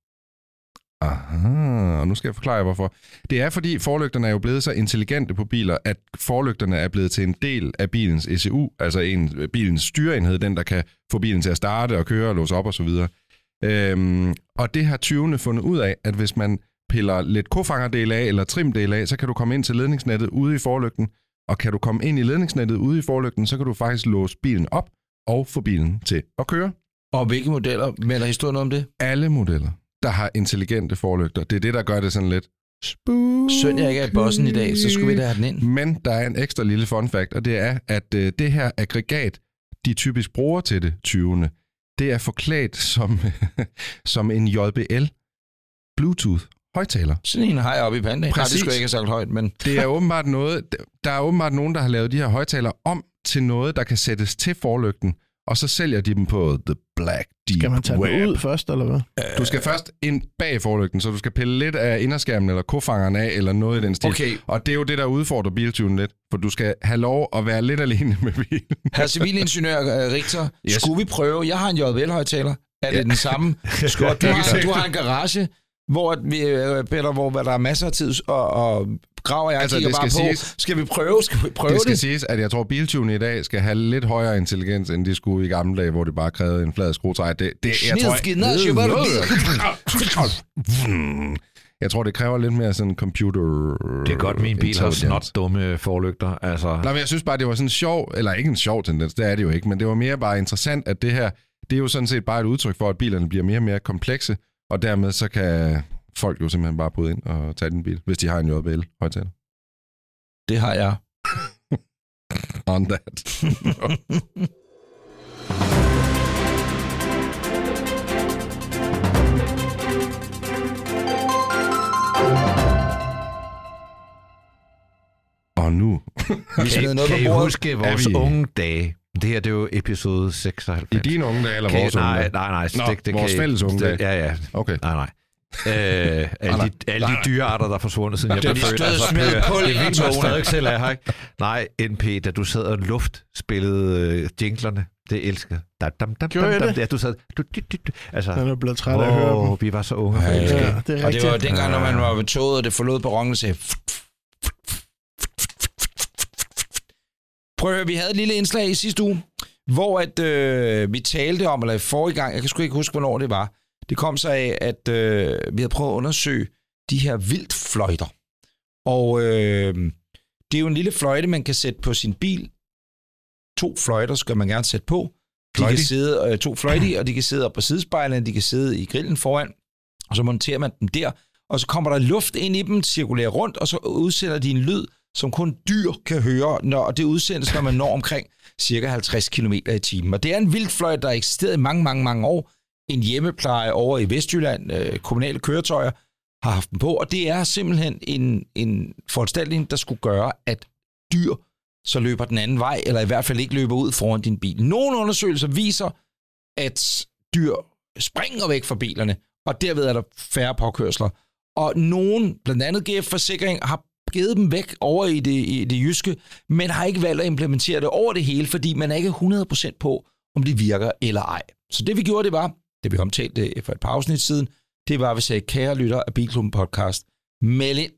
Aha, og nu skal jeg forklare jer, hvorfor. Det er, fordi forlygterne er jo blevet så intelligente på biler, at forlygterne er blevet til en del af bilens ECU, altså en, bilens styreenhed, den der kan få bilen til at starte og køre og låse op osv. Øhm, og det har 20'erne fundet ud af, at hvis man piller lidt kofangerdel af eller trimdel af, så kan du komme ind til ledningsnettet ude i forlygten, og kan du komme ind i ledningsnettet ude i forlygten, så kan du faktisk låse bilen op og få bilen til at køre. Og hvilke modeller melder historien om det? Alle modeller, der har intelligente forlygter, det er det, der gør det sådan lidt spooky. Søn, jeg ikke er i bossen i dag, så skulle vi da have den ind. Men der er en ekstra lille fun fact, og det er, at øh, det her aggregat, de typisk bruger til det 20. Det er forklædt som, som en JBL Bluetooth højtaler. Sådan en har jeg oppe i panden. Nej, det skulle jeg ikke have sagt højt, men Det er åbenbart noget, der er åbenbart nogen, der har lavet de her højtaler om til noget, der kan sættes til forlygten, og så sælger de dem på The Black Deep Skal man tage Web. den ud først, eller hvad? Du skal først ind bag forlygten, så du skal pille lidt af inderskærmen eller kofangeren af, eller noget i den stil. Okay. Og det er jo det, der udfordrer biltunen lidt, for du skal have lov at være lidt alene med bilen. herre civilingeniør uh, Richter, yes. Skulle vi prøve? Jeg har en JBL-højtaler. Er det den samme? Skulle, du, har, du har en garage. Hvor, at vi, øh, Peter, hvor der er masser af tid, og, og Grav og jeg Altså, kigger det bare skal på, siges- skal vi prøve, skal vi prøve Det det? skal siges, at jeg tror, at biltunen i dag skal have lidt højere intelligens, end de skulle i gamle dage, hvor det bare krævede en flad skruetræk. Det, det, jeg, tror, jeg jeg tror, det kræver lidt mere sådan computer Det er godt, min bil har snot dumme forlygter. Altså, Nej, men jeg synes bare, det var sådan en sjov, eller ikke en sjov tendens, det er det jo ikke, men det var mere bare interessant, at det her, det er jo sådan set bare et udtryk for, at bilerne bliver mere og mere komplekse, og dermed så kan folk jo simpelthen bare bryde ind og tage din bil, hvis de har en JBL højtaler. Det har jeg. On that. og nu, Vi smider kan, noget kan på I bordet. huske vores vi- unge dage? Det her, det er jo episode 96. i dine unge dage, eller Kan vores unge nej, dage? nej, nej. Nå, det, det vores kan fælles unge dage. Ja, ja. Okay. Nej, nej. Øh, alle, de, alle de dyrearter, der er forsvundet, siden jeg blev født. stod og smed det kul er vildt, stadig selv er her, ikke? Nej, NP, da du sad og luft spillede øh, jinglerne, det elskede. Da, dam, dam, Gjorde dam, jeg dam, det? Ja, du sad... Du, du, du, du, altså, Han er blevet træt af at høre dem. vi var så unge. Ja, Ja, det er Og det var dengang, når man var ved toget, og det forlod perronen, og sagde... Prøv at høre, vi havde et lille indslag i sidste uge, hvor at, øh, vi talte om, eller i forrige gang, jeg kan sgu ikke huske, hvornår det var. Det kom så af, at øh, vi havde prøvet at undersøge de her vildfløjter. Og øh, det er jo en lille fløjte, man kan sætte på sin bil. To fløjter skal man gerne sætte på. De Fløjte? kan sidde, øh, to fløjte, og de kan sidde op på sidespejlene, de kan sidde i grillen foran, og så monterer man dem der, og så kommer der luft ind i dem, cirkulerer rundt, og så udsender de en lyd, som kun dyr kan høre, når det udsendes, når man når omkring cirka 50 km i timen. Og det er en vildfløj, der har eksisteret i mange, mange, mange år. En hjemmepleje over i Vestjylland, øh, kommunale køretøjer, har haft dem på, og det er simpelthen en, en foranstaltning, der skulle gøre, at dyr så løber den anden vej, eller i hvert fald ikke løber ud foran din bil. Nogle undersøgelser viser, at dyr springer væk fra bilerne, og derved er der færre påkørsler. Og nogen, blandt andet GF Forsikring, har givet dem væk over i det, i det jyske, men har ikke valgt at implementere det over det hele, fordi man er ikke 100% på, om det virker eller ej. Så det vi gjorde, det var, det vi omtalte øh, for et par afsnit siden, det var, at vi sagde, kære lytter af Bilklubben podcast, meld ind,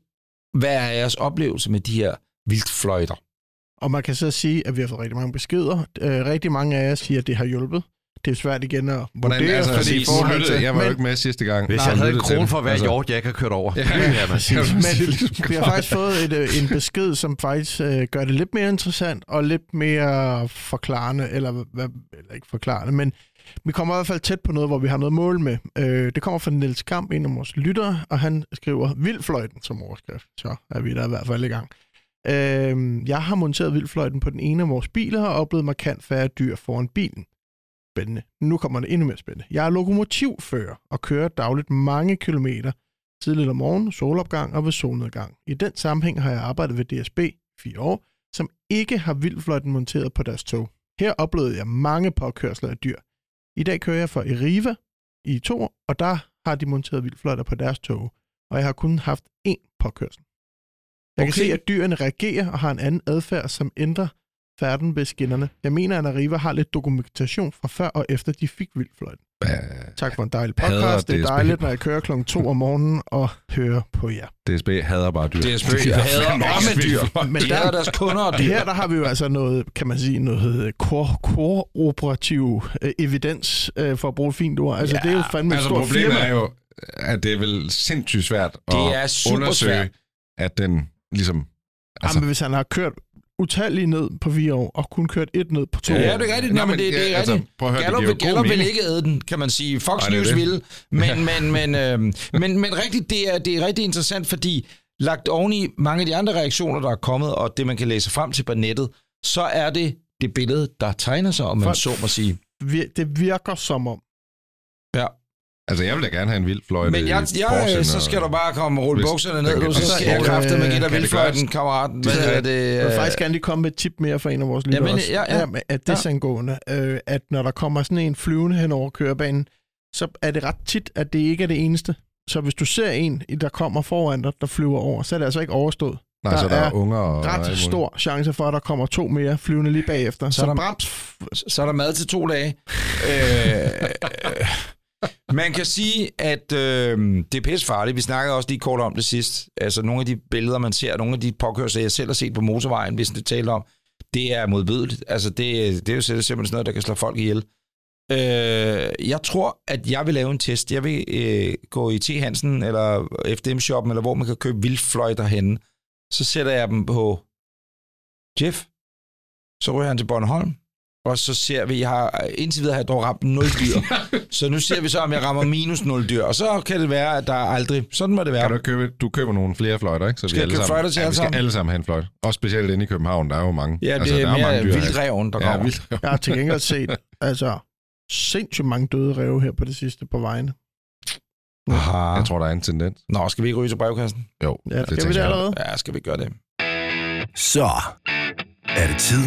hvad er jeres oplevelse med de her vildfløjter? Og man kan så sige, at vi har fået rigtig mange beskeder. Øh, rigtig mange af jer siger, at det har hjulpet. Det er svært igen at Hvordan, vurdere, altså, fordi fordi i forhold til... jeg var jo ikke med sidste gang. Hvis Nej, jeg havde en krone for hver Altså, hjort, jeg ikke har kørt over. Ja, men vi har faktisk fået et, øh, en besked, som faktisk øh, gør det lidt mere interessant og lidt mere forklarende, eller, hvad, eller ikke forklarende, men vi kommer i hvert fald tæt på noget, hvor vi har noget mål med. Øh, det kommer fra Niels Kamp, en af vores lyttere, og han skriver vildfløjten som overskrift. Så er vi der i hvert fald i gang. Øh, jeg har monteret vildfløjten på den ene af vores biler og oplevet markant færre dyr foran bilen. Spændende. Nu kommer det endnu mere spændende. Jeg er lokomotivfører og kører dagligt mange kilometer tidligt om morgenen, solopgang og ved solnedgang. I den sammenhæng har jeg arbejdet ved DSB i fire år, som ikke har vildfløjten monteret på deres tog. Her oplevede jeg mange påkørsler af dyr. I dag kører jeg for Eriva i to år, og der har de monteret vildfløjter på deres tog, og jeg har kun haft én påkørsel. Jeg kan Okay. se, at dyrene reagerer og har en anden adfærd, som ændrer færden ved skinnerne. Jeg mener, at Arriva har lidt dokumentation fra før og efter, de fik vildfløjten. Tak for en dejlig Hader podcast. Det er DSB. dejligt, når jeg kører klokken 2 om morgenen og hører på jer. DSB hader bare dyr. DSB De hader ikke dyr. Men De der, hader deres kunder og dyr. her der har vi jo altså noget, kan man sige, noget kor, kooperativ øh, evidens, øh, for at bruge et fint ord. Altså, Ja, det er jo fandme et Altså stort problemet firma. er jo, at det er vel sindssygt svært at Det er super undersøge, svært. at den ligesom... Altså, Altså, Jamen, hvis han har kørt utallige ned på fire år, og kun kørt et ned på to Ja, år. det er rigtigt. Nå, men det, det er altså, rigtigt. prøv at høre, Gallup, det Gallup vil ikke æde den, kan man sige. Fox er News det. vil. Men, men, men, øh, men, men rigtigt, det er, det er rigtig interessant, fordi lagt oven i mange af de andre reaktioner, der er kommet, og det, man kan læse frem til på nettet, så er det det billede, der tegner sig, om man Folk- så må sige. Det virker som om. Ja. Altså, jeg vil da gerne have en vild fløjte Men jeg, i jeg, Porschen, så skal du bare komme og rulle Hvis- bukserne ned, du, kan- så skal jeg øh, kræfte med give dig vildfløjten, gøres? kammeraten. Hvad Det- er det? Jeg vil øh, faktisk gerne lige komme med et tip mere for en af vores lyttere Jamen, også. ja, ja. men at det angående, øh, at når der kommer sådan en flyvende hen over kørebanen, så er det ret tit, at det ikke er det eneste. Så hvis du ser en, der kommer foran dig, der flyver over, så er det altså ikke overstået. Nej, så der der er er unger og... Ret stor chance for, at der kommer to mere flyvende lige bagefter. Så Så, er der- brems. så er der mad til to dage. øh, man kan sige, at øh, det er pisse farligt. Vi snakkede også lige kort om det sidst. Altså nogle af de billeder, man ser, nogle af de påkørsler, jeg selv har set på motorvejen, hvis det taler om, det er modbydeligt. Altså det, det er jo simpelthen sådan noget, der kan slå folk ihjel. Øh, jeg tror, at jeg vil lave en test. Jeg vil øh, gå i T. Hansen eller FDM-shoppen, eller hvor man kan købe vildfløjter henne. Så sætter jeg dem på Jeff. Så ryger han til Bornholm. Og så ser vi, jeg har, indtil videre har jeg dog ramt 0 dyr. så nu ser vi så, om jeg rammer minus 0 dyr. Og så kan det være, at der aldrig... Sådan må det være. Kan du, købe, du køber nogle flere fløjter, ikke? Så Skal jeg alle sammen, fløjter til ja, alle vi skal sammen? alle sammen have en fløjt. Også specielt inde i København, der er jo mange. Ja, det altså, er der mere mange dyr vildreven, der Ja, kommer. vildrev. Jeg har til gengæld set, altså, sindssygt mange døde ræve her på det sidste på vejene. Aha. Jeg tror, der er en tendens. Nå, skal vi ikke ryge til brevkassen? Jo, Ja, det skal vi det allerede? Ja, skal vi gøre det? Så er det tid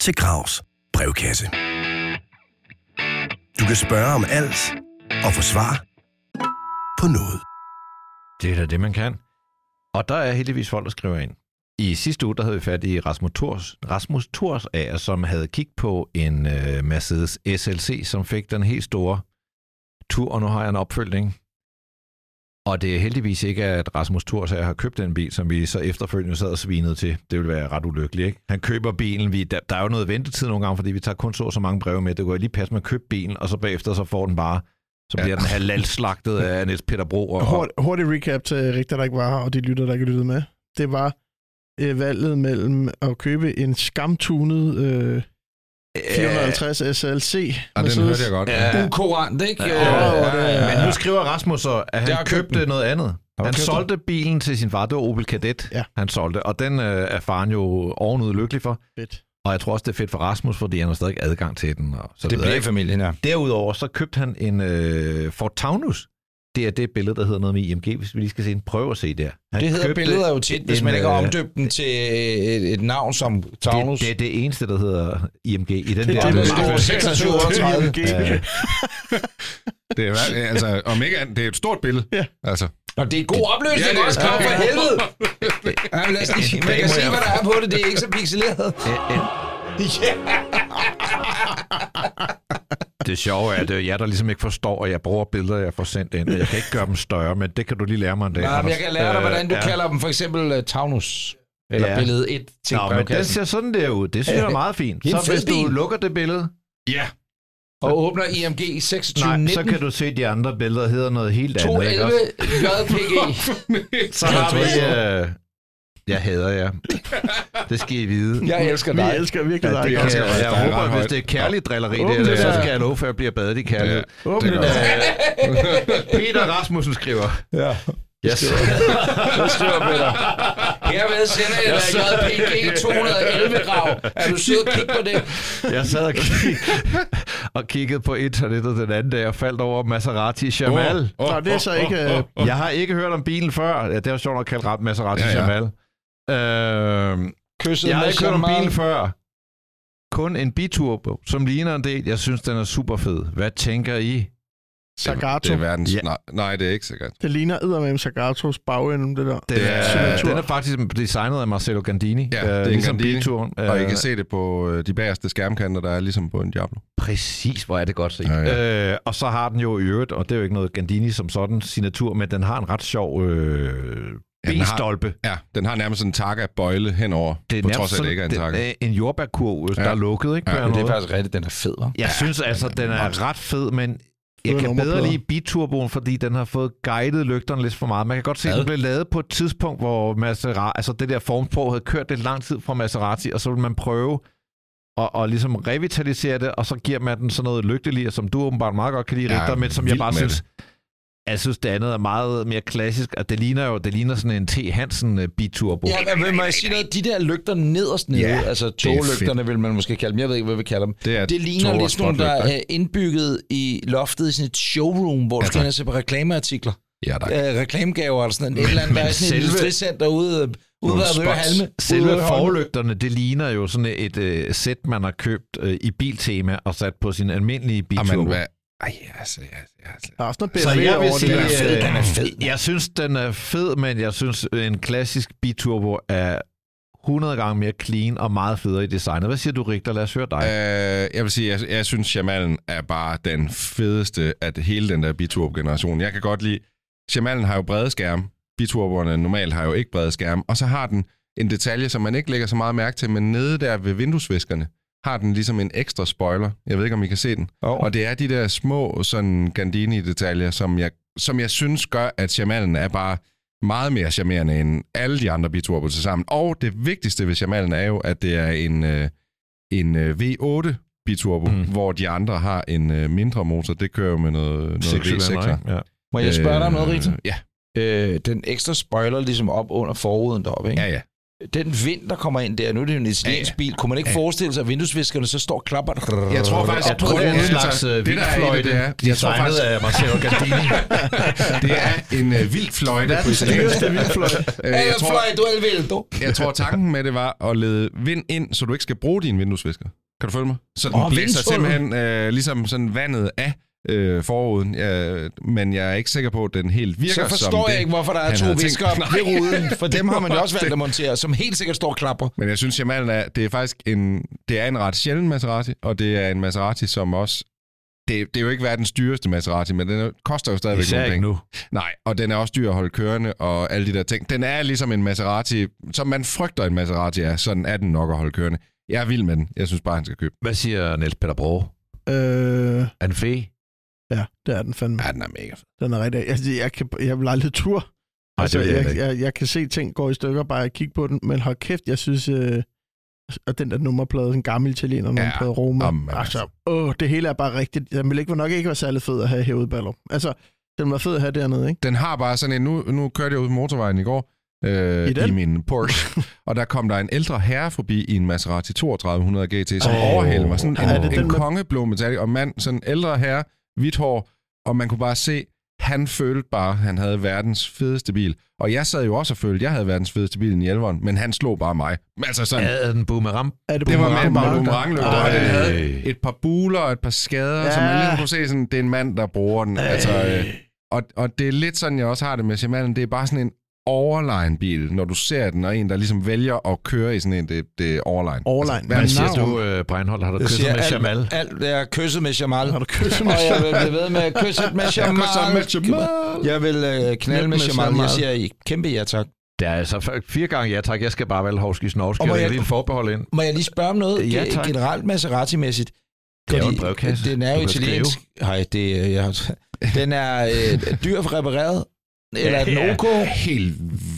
til Gravs brevkasse. Du kan spørge om alt og få svar på noget. Det er da det, man kan. Og der er heldigvis folk, der skriver ind. I sidste uge, der havde vi fat i Rasmus Thors, Rasmus Thors af, som havde kigget på en øh, Mercedes SLC, som fik den helt store tur, og nu har jeg en opfølgning. Og det er heldigvis ikke, at Rasmus Thors har købt den bil, som vi så efterfølgende sad og svinede til. Det vil være ret ulykkeligt, ikke? Han køber bilen, vi, der, der er jo noget ventetid nogle gange, fordi vi tager kun så så mange breve med. Det går lige passe med at købe bilen, og så bagefter så får den bare, så bliver Ja. den halalslagtet af Niels Peter Bro. Og, Hurt, hurtig recap til Rigtig, der ikke var her, og de lytter, der ikke lyttede med. Det var øh, valget mellem at købe en skamtunet øh, 450 SLC. Og den hørte jeg godt. Ja. Ukurant, ikke? Ja, Øh, ja, ja. Men nu skriver Rasmus så, at han købte den. noget andet. Han købt solgte bilen til sin far. Det var Opel Kadett, Ja. han solgte. Og den øh, er faren jo ovenud lykkelig for. Fedt. Og jeg tror også, det er fedt for Rasmus, fordi han har stadig adgang til den. Og så Det bliver familien her. Derudover så købte han en øh, Ford Taunus. Det er det billede, der hedder noget med IMG, hvis vi lige skal se en. Prøv at se der. Han Det hedder billeder jo tit, hvis en, man ikke har øh, omdøbt den til et, et navn som Taunus. Det, det er det eneste, der hedder IMG i den Det der. er det, der 26, 38. Ja. Det er, altså, om ikke andet, det er et stort billede. Ja. Altså, Og det er god opløsning Ja, det er- også, Krav, for helvede. Ja, lad os lige, man Det kan se, hvad der er på det. Det er ikke så pixeleret. En- en- Det sjove er, at det er jer, der ligesom ikke forstår, at jeg bruger billeder, jeg får sendt ind. Jeg kan ikke gøre dem større, men det kan du lige lære mig en dag. Nej, men jeg kan lære dig, hvordan du Øh, kalder dem. For eksempel uh, Taunus. Eller Ja. billede 1 til Nå, men den ser sådan der ud. Det synes jeg er meget fint. Så hvis du lukker det billede, ja. Og åbner IMG nej, 2619. så kan du se, de andre billeder hedder noget helt andet. Ikke 211 også? JPG. Så har vi... Øh, jeg hader jer. Det skal I vide. Jeg elsker dig. elsker virkelig Ja, dig. det kan, Oscar. jeg, Der jeg er ret håber, hvis det er kærligt drilleri, det, det så skal jeg love for, at jeg bliver badet i kærlighed. Åbn det gør der. Peter Rasmussen skriver. Ja. Yes. Jeg skriver Peter. Herved sender jeg dig JPG 211 grav. Er du sød at kigge på det? Jeg sad og, kig, og kiggede på internettet den anden dag og faldt over Maserati Jamal. Det er så ikke, øh, åh. Jeg har ikke hørt om bilen før. Ja, det var sjovt at kalde ret Maserati Ja, ja, ja. Jamal. Øh, Kysset jeg har ikke hørt om bilen før. Kun en biturbo, som ligner en del. Jeg synes, den er super fed. Hvad tænker I? Zagato. Det er verdens... Ja. Nej, nej, det er ikke sikkert. Det ligner eddermame Zagatos bagende, det der. Det er, den er faktisk designet af Marcelo Gandini. Ja, det er en ligesom Gandini. bilturen. Og I Øh, kan se det på øh, de bagerste skærmkanter, der er ligesom på en Diablo. Præcis, hvor er det godt set. Ja, Ja. Øh, og så har den jo i øvrigt, og det er jo ikke noget Gandini som sådan signatur, men den har en ret sjov øh, B-stolpe. Ja, den har nærmest sådan en taka-bøjle henover, Det er på trods af, at det ikke er en sådan- taka. det er en jordbærkurv, der Ja. er lukket, ikke? Ja, Det er faktisk rigtigt, den er fed, hva'? Jeg synes altså, den er ret fed, men jeg kan bedre lide biturboen, fordi den har fået guidet lygterne lidt for meget. Man kan godt se, at den blev lavet på et tidspunkt, hvor Maserati, altså det der formsprog havde kørt lidt lang tid fra Maserati, og så vil man prøve at, og ligesom revitalisere det, og så giver man den sådan noget lygteligere, som du åbenbart meget godt kan lide, Ja, Richter, men som jeg bare synes, jeg synes, det andet er meget mere klassisk, at det ligner jo det ligner sådan en T. Hansen øh, biturbo. Ja, men må jeg sige noget? De der lygter nederst nede, Ja, altså toglygterne vil man måske kalde dem, jeg ved ikke, hvad vi kalder dem. Det er Det ligner lidt sådan nogle, der er indbygget i loftet i sådan et showroom, hvor du Ja, skal ind og se på reklameartikler. Ja, tak. Øh, reklamegaver eller sådan noget. Et eller andet, der er sådan et selve- industricenter ude, spots. Halme. Selve forlygterne, det ligner jo sådan et øh, sæt, man har købt øh, i biltema og sat på sin almindelige bilturbo. Jamen, hvad? Ej, altså, ja, altså. Der er også noget Så BMW jeg vil over sige, det den er der. fed, den er fed. Jeg synes, den er fed, men jeg synes, en klassisk biturbo er 100 gange mere clean og meget federe i designet. Hvad siger du, Richter? Lad os høre dig. Øh, jeg vil sige, jeg, jeg synes, Jamalen er bare den fedeste af hele den der Biturbo-generation. Jeg kan godt lide... Jamalen har jo brede skærme. Biturboerne normalt har jo ikke brede skærme. Og så har den en detalje, som man ikke lægger så meget mærke til, men nede der ved vinduesviskerne har den ligesom en ekstra spoiler. Jeg ved ikke, om I kan se den. Oh. Og det er de der små sådan Gandini-detaljer, som jeg, som jeg synes gør, at Jamalen er bare meget mere charmerende end alle de andre biturbo til sammen. Og det vigtigste ved Jamalen er jo, at det er en, øh, en øh, V8 biturbo, mm. hvor de andre har en øh, mindre motor. Det kører jo med noget, noget V6'er. Ja. Må jeg spørge dig om noget, Rita? Øh, Ja, Øh, den ekstra spoiler ligesom op under forruden deroppe, ikke? ja, ja. Den vind, der kommer ind der, nu er det jo en italiensk Ja, ja. bil. Kunne man ikke Ja. forestille sig, at vinduesviskerne så står og klapper? Jeg tror faktisk, Jeg tror, det er en det, slags det, øh, det, er det, vildfløjte, det er, jeg tror faktisk, af Marcelo Gandini. det er en øh, vild fløjte på italiensk. Øh, jeg, tror, du er vildt, jeg tror, tanken med det var at lede vind ind, så du ikke skal bruge din vinduesvisker. Kan du følge mig? Så den oh, blæser simpelthen øh, ligesom sådan vandet af øh, forruden. Jeg, men jeg er ikke sikker på, at den helt virker Så som forstår det, jeg ikke, hvorfor der er to visker ved ruden. For dem har man jo også valgt Det- at montere, som helt sikkert står og klapper. Men jeg synes, Jamalen er, det er faktisk en, det er en ret sjælden Maserati, og det er en Maserati, som også... Det, det er jo ikke verdens dyreste Maserati, men den er, koster jo stadigvæk nogle penge. nu. Nej, og den er også dyr at holde kørende, og alle de der ting. Den er ligesom en Maserati, som man frygter en Maserati er. Sådan er den nok at holde kørende. Jeg er vild med den. Jeg synes bare, han skal købe. Hvad siger Niels Peter Bro? Øh, Er den fed? Ja, det er den fandme. Ja, den er mega fed. Den er rigtig... Altså, jeg, kan, jeg vil aldrig tur. Nej, Altså, det jeg jeg, jeg, jeg kan se ting gå i stykker, bare jeg kigge på den, men hold kæft, jeg synes, øh, at den der nummerplade, en gammel italiener nummerplade, Roma, Jamen, altså, åh, det hele er bare rigtigt. Den ville ikke, nok ikke være særlig fed at have herude i Ballerup. Altså, den var fed at have dernede, ikke? Den har bare sådan en... Nu, nu kørte jeg ud på motorvejen i går, øh, I i, den? i min Porsche, og der kom der en ældre herre forbi i en Maserati 3200 GT, som overhældede mig. Sådan en, det den en med- kongeblå metallic, og mand, sådan en ældre herre, hvidt hår, og man kunne bare se, han følte bare, at han havde verdens fedeste bil. Og jeg sad jo også og følte, at jeg havde verdens fedeste bil i Elveren, men han slog bare mig. Altså sådan, Ja, den boomerang. Er det var med boomerang? boomeranglygter, og den havde et par buler og et par skader, ja. Så man ligesom kunne se, sådan, det er en mand, der bruger den. Altså, øh, og, og det er lidt sådan, jeg også har det med Shimalen. Det er bare sådan en overline bil, når du ser den, og en, der ligesom vælger at køre i sådan en, det, det er overline. Overline. Altså, Hvad Hvad siger navn? du, uh, Breinholt? Har du Jeg kysset siger med alt- Jamal? Alt det er kysset med Jamal. Har du kysset Og med jeg vil Jamal? blive ved med at kysse med Jamal. kysser med Jamal. Jeg vil øh, knalde Knald med med Jamal. Jeg Jamal. siger I kæmpe ja tak. Det er altså f- fire gange ja tak. Jeg skal bare valge Hovski Snovski. Og må Og jeg jeg- lige et forbehold ind. Må jeg lige spørge om noget Ja, ge- tak. generelt Maserati-mæssigt? Det er jo en Fordi brevkasse. Den er Du jo kan italiensk. Nej, det er... Jeg, den er øh, dyr repareret. Eller er den Ja. OK? Helt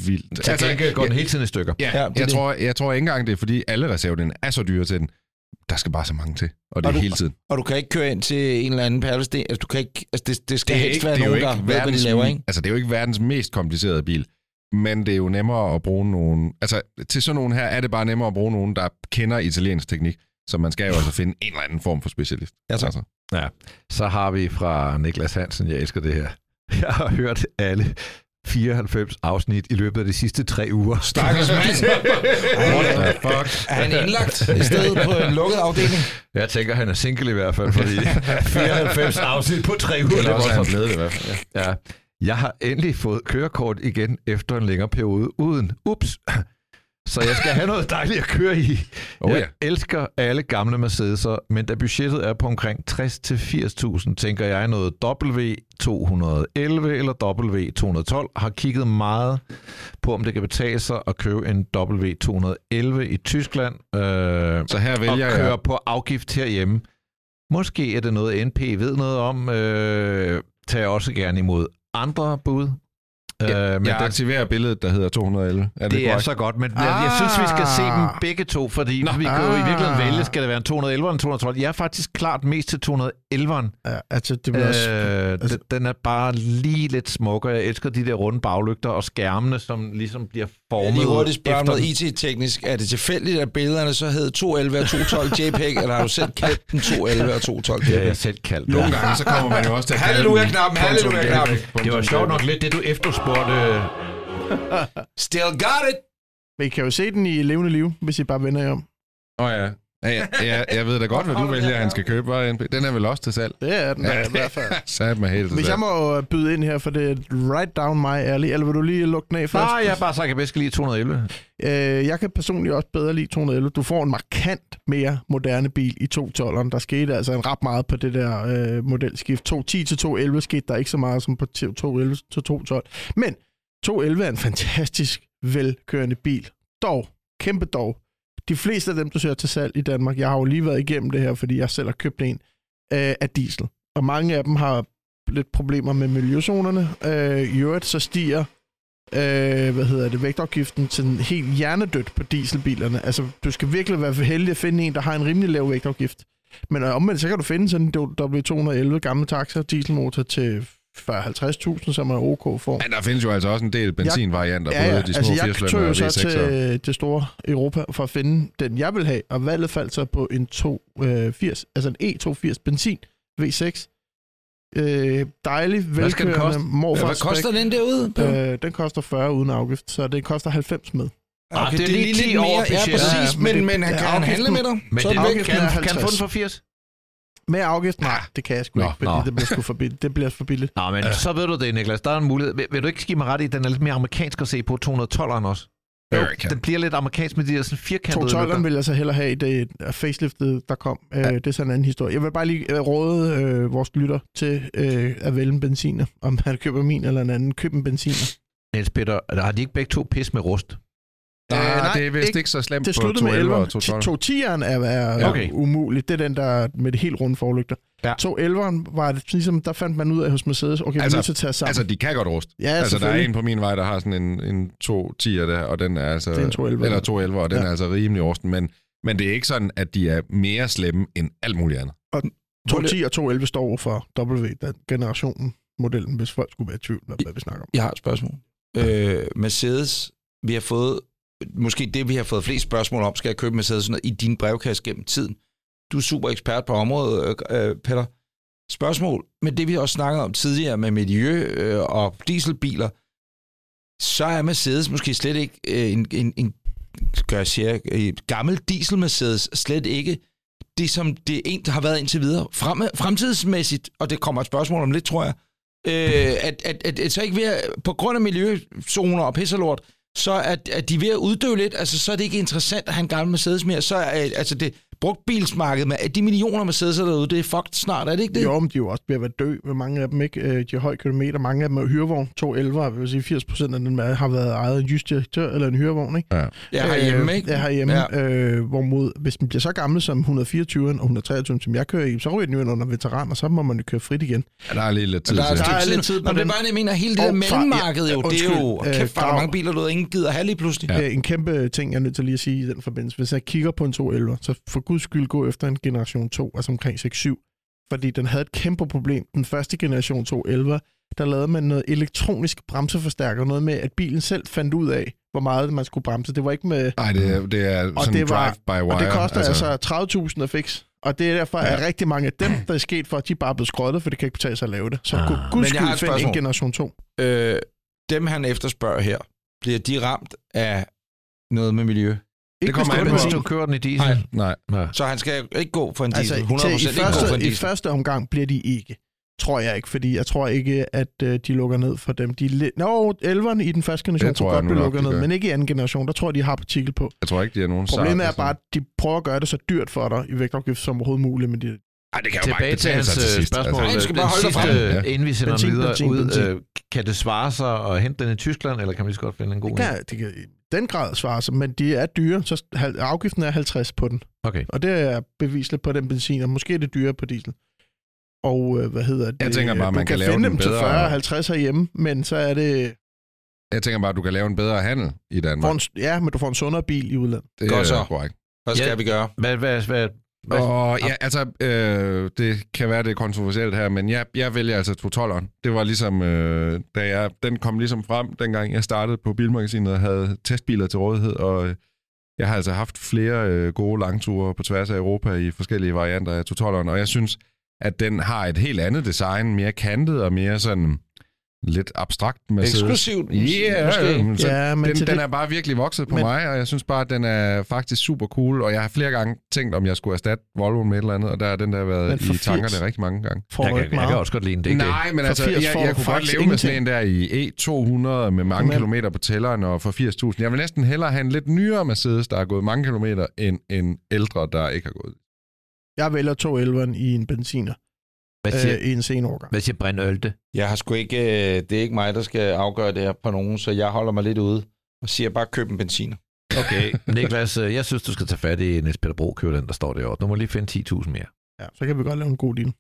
vildt. Til gengæld går den hele tiden i stykker. Ja, Ja, ja jeg, det. tror, jeg tror ikke engang, det er fordi alle reservedele er så dyre til den. Der skal bare så mange til, og det Og er du- hele tiden. Og du kan ikke køre ind til en eller anden perlesten. Altså, du kan ikke... Altså, det, det skal Det helst ikke, være nogen, der ved, hvad de verdens, laver, ikke? altså, det er jo ikke verdens mest komplicerede bil, men det er jo nemmere at bruge nogen... Altså, til sådan nogen her er det bare nemmere at bruge nogen, der kender italiensk teknik, så man skal jo altså finde en eller anden form for specialist. Ja, tak. Altså. Ja. Så har vi fra Niklas Hansen, jeg elsker det her. Jeg har hørt alle 94 afsnit i løbet af de sidste tre uger. Stakkels mand. What the fuck? Er han indlagt i stedet på en lukket afdeling? Jeg tænker, han er single i hvert fald, fordi 94 afsnit på tre uger. Også er han voldsomt. blevet det i hvert fald. Ja. Jeg har endelig fået kørekort igen efter en længere periode uden. Ups. Så jeg skal have noget dejligt at køre i. Oh, jeg ja. elsker alle gamle Mercedes'er, men da budgettet er på omkring 60-80.000, tænker jeg noget W211 eller W212. Har kigget meget på, om det kan betale sig at købe en W211 i Tyskland. Øh, Så her og vælger køre jeg... på afgift herhjemme. Måske er det noget, NP ved noget om. Øh, tager også gerne imod andre bud. Øh, men Jeg den, aktiverer billedet, der hedder 211. Er det, det er så godt, men jeg, jeg synes, vi skal se dem Ah. begge to, fordi Nå. vi kan jo i virkeligheden Ah. vælge, skal det være en 211 eller en 212. Jeg er faktisk klart mest til 211'eren. Ja, altså, det vil også... Øh, altså- den, den er bare lige lidt smukkere. Jeg elsker de der runde baglygter og skærmene, som ligesom bliver formet Jeg lige hurtigt spørge efter noget IT-teknisk. Er det tilfældigt, at billederne så hed 211 og 212 JPEG, eller har du selv kaldt den 211 og 212 det har JPEG? jeg selv kaldt. Nogle gange, så kommer man jo også til at kalde Halleluja-knappen, halleluja-knappen. Det var sjovt nok lidt det, du efterspurgte. Still got it! Men I kan jo se den i levende liv, hvis I bare vender jer om. Åh oh, ja. Ja, ja, ja, jeg ved da godt, hvad du vælger, at han skal købe. Var NP. Den er vel også til salg? Det er den ja, i hvert fald. Sat mig helt Hvis jeg må øh, byde ind her, for det er right down my alley, eller vil du lige lukke den af først? Nej, jeg har bare sagt, at jeg bedst kan lide 211. Øh, jeg kan personligt også bedre lide 211. Du får en markant mere moderne bil i 212'eren. Der skete altså en ret meget på det der øh, modelskift. 210 til 211 skete der ikke så meget som på 211 til 212. Men 211 er en fantastisk velkørende bil. Dog, kæmpe dog. De fleste af dem, du ser til salg i Danmark, jeg har jo lige været igennem det her, fordi jeg selv har købt en, øh, af diesel. Og mange af dem har lidt problemer med miljøzonerne. Øh, I øvrigt så stiger øh, hvad hedder det, vægtafgiften til en helt hjernedødt på dieselbilerne. Altså, du skal virkelig være heldig at finde en, der har en rimelig lav vægtafgift. Men omvendt, så kan du finde sådan en W211 gamle taxa dieselmotor til 40-50.000, som er OK for. Men der findes jo altså også en del benzinvarianter, Ja, ja, både de små altså jeg 80 tog jo og så V6'er. til det store Europa for at finde den, jeg vil have, og valget faldt så på en 280, altså en E280 benzin V6. Øh, dejlig, Hvad skal den velkørende koste? morfars Hvad koster den derude? Øh, den koster 40 uden afgift, så det koster 90 med. Ah, det er lige 10 lidt over mere. Ja, præcis, Ja, ja, men men, det- men han ja, kan han handle med dig? Men Så det, det kan, kan han få 50. den for 80? Med afgift? Nej, det kan jeg sgu Nå, ikke, fordi nå. det bliver sgu for billigt. Det bliver for billigt. Nå, men så ved du det, Niklas. Der er en mulighed. Vil, vil du ikke give mig ret i, at den er lidt mere amerikansk at se på 212'eren også? Jo, American. den bliver lidt amerikansk med de der sådan firkantede 212'eren lygter. vil jeg så hellere have i det faceliftet, der kom. Uh, Ja. Det er sådan en anden historie. Jeg vil bare lige uh, råde uh, vores lytter til uh, at vælge en benziner. Om han køber min eller en anden, køb en benziner. Niels Peter, har de ikke begge to pis med rust? Nej, Øh, nej, det er vist ikke- ikke så slemt Det på sluttede med 211 og 11'eren. 212. 210'eren er, er Ja. okay. Umuligt. Det er den, der med det helt runde forlygter. Ja. 211'eren var det ligesom, der fandt man ud af hos Mercedes, okay, altså, Altså- vi er nødt til at tage sammen. Altså, de kan godt ruste. ja, altså, der er en på min vej, der har sådan en, en 210'er der, og den er altså... Det er en 211'er. Eller 211, og den Ja. er altså rimelig rusten, men, men det er ikke sådan, at de er mere slemme end alt muligt andet. 210 og 211 står for W, den generationen modellen, hvis folk skulle være i tvivl om, hvad vi snakker om. Jeg har et spørgsmål. Øh, Mercedes, vi har fået, måske det, vi har fået flest spørgsmål om, skal jeg købe Mercedes sådan noget, i din brevkasse gennem tiden. Du er super ekspert på området, øh, øh, Peter. Spørgsmål, men det vi også snakkede om tidligere med miljø øh, og dieselbiler, så er Mercedes måske slet ikke øh, en, en, en gør jeg siger, øh, gammel diesel Mercedes slet ikke det, som det en, der har været indtil videre. Frem, fremtidsmæssigt, og det kommer et spørgsmål om lidt, tror jeg, øh, at, at, at, at så ikke ved at, på grund af miljøzoner og pisserlort, så er, er de ved at uddø lidt. Altså, så er det ikke interessant at have en gammel Mercedes mere. Så er øh, altså, det brugtbilsmarked med at de millioner Mercedes derude, det er fucked snart, er det ikke det? Jo, men de er jo også ved at være dø med mange af dem, ikke? Øh, De har høj kilometer, mange af dem er hyrevogn, 211, det vil sige 80 procent af dem er- har været ejet af en just direktør eller en hyrevogn, ikke? Ja. Jeg har hjemme, Øh, ikke? Ja, herhjemme. Ja. Ja. Øh, hvorimod, hvis den bliver så gammel som 124 og 123, som jeg kører i, så ryger den jo ind under veteran, og så må man jo køre frit igen. Ja, der er lige lidt tid Der er, til. der er der lidt tid på Nå, det er bare, det, jeg mener, hele det der mellemmarked, ja, jo, det er jo, undskyld, kæft, hvor er der Grav. mange biler, du ingen gider have lige pludselig. Ja. En kæmpe ting, jeg er nødt til lige at sige i den forbindelse. Hvis jeg kigger på en 211, så for guds skyld gå efter en generation 2, altså omkring 6-7. Fordi den havde et kæmpe problem. Den første generation 211, der lavede man noget elektronisk bremseforstærker. Noget med, at bilen selv fandt ud af, hvor meget man skulle bremse. Det var ikke med... Nej, det er, det er Og sådan det var- drive-by-wire. Og det koster altså, altså 30.000 at fix. Og det er derfor, Ja. at rigtig mange af dem, der er sket for, at de bare er blevet skrottet, for det kan ikke betale sig at lave det. Så Ah. gud Men jeg har et skyld find en generation 2. Øh, dem, han efterspørger her, bliver de ramt af noget med miljø? Ikke kommer hvis an det på- er Hvis benzin. du kører den i diesel. Nej. Nej. Ja. Så han skal ikke gå for en diesel, Altså, 100% til, i, ikke gå for første, en I diesel. første omgang bliver de ikke. Tror jeg ikke, fordi jeg tror ikke, at øh, de lukker ned for dem. De lidt... Nå, 11'erne i den første generation Det tror kunne jeg godt blive lukket ned, gør. men ikke i anden generation. Der tror jeg, de har partikel på. Jeg tror ikke, de har nogen Problemet er bare, at de prøver at gøre det så dyrt for dig i vægtafgift som overhovedet muligt, men de, Ej, det kan jo bare til hans til øh, sidst. spørgsmål. Nej, Altså, skal den bare holde dig sidste, frem. øh, inden vi sender Benzin, den videre benzin, ud, benzin. øh, kan det svare sig at hente den i Tyskland, eller kan man lige så godt finde en god det, kan, det kan i den grad svare sig, men de er dyre, så afgiften er 50 på den. Okay. Og det er bevisligt på den benzin, og måske er det dyrere på diesel. Og øh, hvad hedder det? Jeg tænker bare, du man kan lave finde dem til bedre. 40-50 herhjemme, men så er det... Jeg tænker bare, at du kan lave en bedre handel i Danmark. en, ja, men du får en sundere bil i udlandet. Det Godt er så. korrekt. Hvad skal Ja. vi gøre? Hvad, hvad, hvad, Og ja, altså, øh, det kan være, det er kontroversielt her, men jeg, jeg vælger altså 212'eren. Det var ligesom, øh, da jeg, den kom ligesom frem, dengang jeg startede på Bilmagasinet og havde testbiler til rådighed, og øh, jeg har altså haft flere øh, gode langture på tværs af Europa i forskellige varianter af 212'eren, og jeg synes, at den har et helt andet design, mere kantet og mere sådan lidt abstrakt Mercedes. Eksklusivt, Yeah, måske. men så Ja, men den, til den det- er bare virkelig vokset på Men- mig, og jeg synes bare, at den er faktisk super cool, og jeg har flere gange tænkt, om jeg skulle erstatte Volvo med et eller andet, og der har den der været i tankerne 80 rigtig mange gange. Får Jeg kan, jeg kan også godt lide en. Det. Nej, men For altså, 80 jeg, får jeg du kunne godt leve med sådan en der i E200 med mange Men- kilometer på tælleren og for 80.000. Jeg vil næsten hellere have en lidt nyere Mercedes, der har gået mange kilometer, end en ældre, der ikke har gået. Jeg vælger 211'eren i en benziner Hvad siger, øh, i en sen årgang. hvad siger Brind Ølte? Jeg har sgu ikke... øh, Det er ikke mig, der skal afgøre det her på nogen, så jeg holder mig lidt ude og siger bare, køb en benziner. Okay, Niklas, øh, jeg synes, du skal tage fat i Niels Peter Bro, købe den, der står derovre. Du må lige finde 10.000 mere. Ja, så kan vi godt lave en god deal.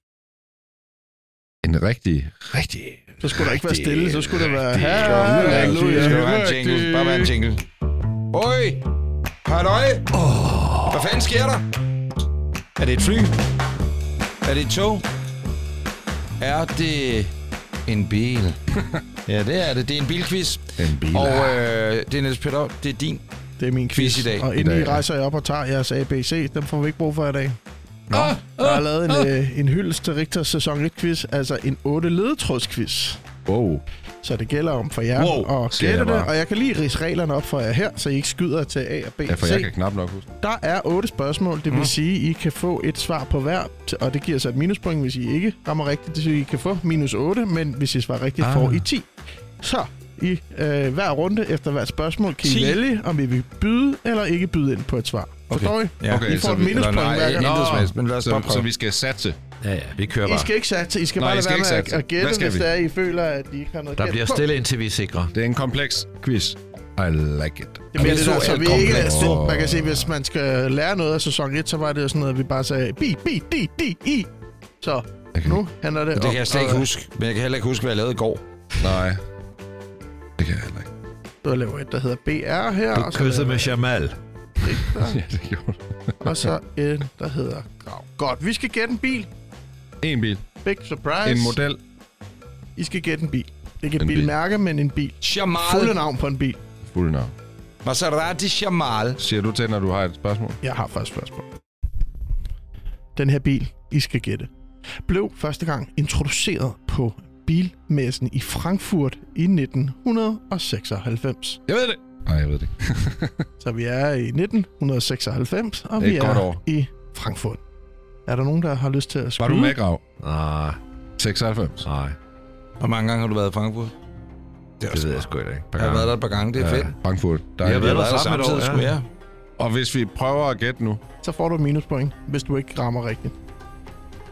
En rigtig, rigtig... Så skulle der ikke være stille, så skulle det være... rigtig- Halleluja. Skal du have en rigtig. jingle? Bare være en jingle. Oj! Halløj! Oh. Hvad fanden sker der? Er det et fly? Er det et tog? Er det en bil? ja, det er det. Det er en bilquiz. En bil. Og øh, det er Niels Peter, det er din. Det er min quiz. Quiz i dag. Og inden I rejser jeg op og tager jeres ABC, dem får vi ikke brug for i dag. Nå. Jeg har lavet en, øh, en hyldest til Rigters sæson 1-quiz, altså en 8 ledetråds-quiz. Wow. Så det gælder om for jer Wow, at gætte det, og jeg kan lige rise reglerne op for jer her, så I ikke skyder til A og B Ja, og for C. jeg kan knap nok huske. Der er otte spørgsmål, det vil Mm. sige, I kan få et svar på hver, og det giver så et minuspoint, hvis I ikke rammer rigtigt. Det vil sige, I kan få minus 8, men hvis I svarer rigtigt, Ah. får I 10. Så i øh, hver runde efter hvert spørgsmål kan I 10. vælge, om I vil byde eller ikke byde ind på et svar. Forstår I? Ja. Okay, I får så et minuspoint hver gang. men lad os bare Så, så vi skal satse. Ja, ja, vi kører I bare. skal ikke satse, I skal Nej, bare I lade skal være ikke med at, gætte, hvis vi? det er, I føler, at I ikke har noget Der bliver stille, indtil vi er sikre. Det er en kompleks quiz. I like it. Det bliver det så der, så vi ikke... komplekst. Så, man kan se, hvis man skal lære noget af sæson 1, så var det jo sådan noget, at vi bare sagde, bi, bi, di, di, i. Så Okay. nu handler det Det om... kan jeg slet ikke huske, men jeg kan heller ikke huske, hvad jeg lavede i går. Nej. Det kan jeg heller ikke. Så laver et, der hedder BR her. Du og så kyssede med Jamal. ja, det gjorde. Og så en, der hedder Grav. Godt, vi skal gætte en bil. En bil. Big surprise. En model. I skal gætte en bil. Det er ikke et En bil. bilmærke, men en bil. Jamal. Fulde navn på en bil. Fuld navn. Maserati Jamal. Siger du til, når du har et spørgsmål? Jeg har først spørgsmål. Den her bil, I skal gætte, blev første gang introduceret på bilmessen i Frankfurt i 1996. Jeg ved det. Nej, jeg ved det. Så vi er i 1996, og Det er vi et godt er år. i Frankfurt. Er der nogen, der har lyst til at Var skyde? du med, Grav? Nej, 96. nej, Hvor mange gange har du været i Frankfurt? Det, det ved jeg sgu ikke. Jeg har været der et par gange, det er fedt. Frankfurt. Der Vi har er været Jeg der har været der et samtidig, sgu ja. jeg. Og hvis vi prøver at gætte nu. Så får du et minuspoint, hvis du ikke rammer rigtigt.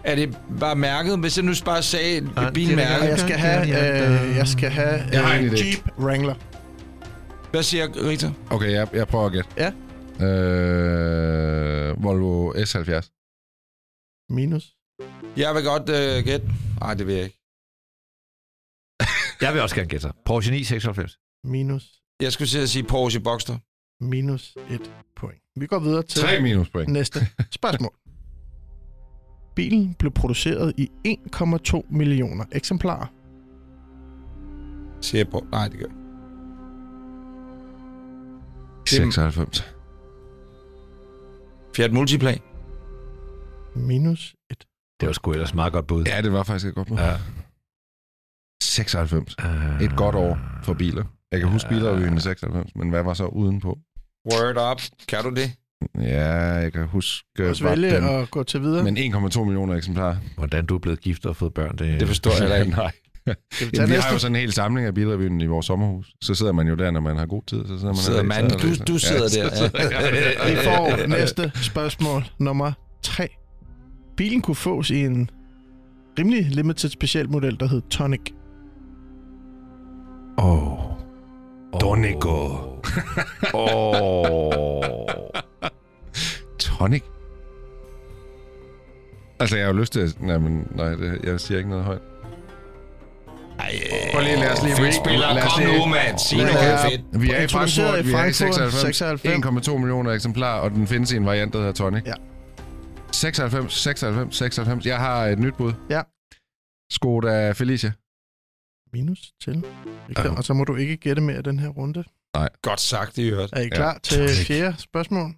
Er det bare mærket? Hvis jeg nu bare sagde et Nej, bilmærke. Og jeg skal have, øh, jeg skal have Jeg har en øh, idé. Jeep Wrangler. Hvad siger Rita? Okay, jeg, jeg prøver at gætte. Ja. Øh, Volvo S70. Minus. Jeg vil godt øh, gætte. Nej, det vil jeg ikke. Jeg vil også gerne gætte. Porsche 996. Minus. Jeg skulle til at sige Porsche Boxster. Minus et point. Vi går videre til Tre minuspoint. næste spørgsmål. Bilen blev produceret i 1,2 millioner eksemplarer. Siger jeg på. Nej, det gør jeg. 96. Fiat Multiplan. Minus et. Det var sgu ellers meget godt bud. Ja, det var faktisk et godt bud. Ja. 96. Uh, Et godt år for biler. Jeg kan huske bilerrevyen i 96, men hvad var så udenpå? Word up. Kan du det? Ja, jeg kan huske... Også var vælge den- at gå til videre. Men 1,2 millioner eksemplarer. Hvordan du er blevet gift og fået børn, det, Det forstår jeg heller ikke. Nej. Jamen, vi næste? har jo sådan en hel samling af bilrevyen i vores sommerhus. Så sidder man jo der, når man har god tid. Så sidder man Sidder og man, du, du sidder ja, der. Vi får næste spørgsmål nummer 3. Bilen kunne fås i en rimelig limited speciel model, der hed Tonic. Åh. Donico. Åh. Tonic? Altså, jeg har jo lyst til at... Nej, men, nej det, jeg siger ikke noget højt. Prøv lige, lad os lige... Fedt spiller. lad os Kom lige- nu, mand. Sig noget er fedt. Vi er i Frankfurt, i vi er i Frankfurt, 96, 96. 1,2 millioner eksemplarer, og den findes i en variant, der hedder Tonic. Ja. 96, 96, 96. Jeg har et nyt bud. Ja. Skoda Felicia. Minus til. Ja. Og så må du ikke gætte mere den her runde. Godt sagt, det hørt. Er I Ja. klar til Tonic. fjerde spørgsmål?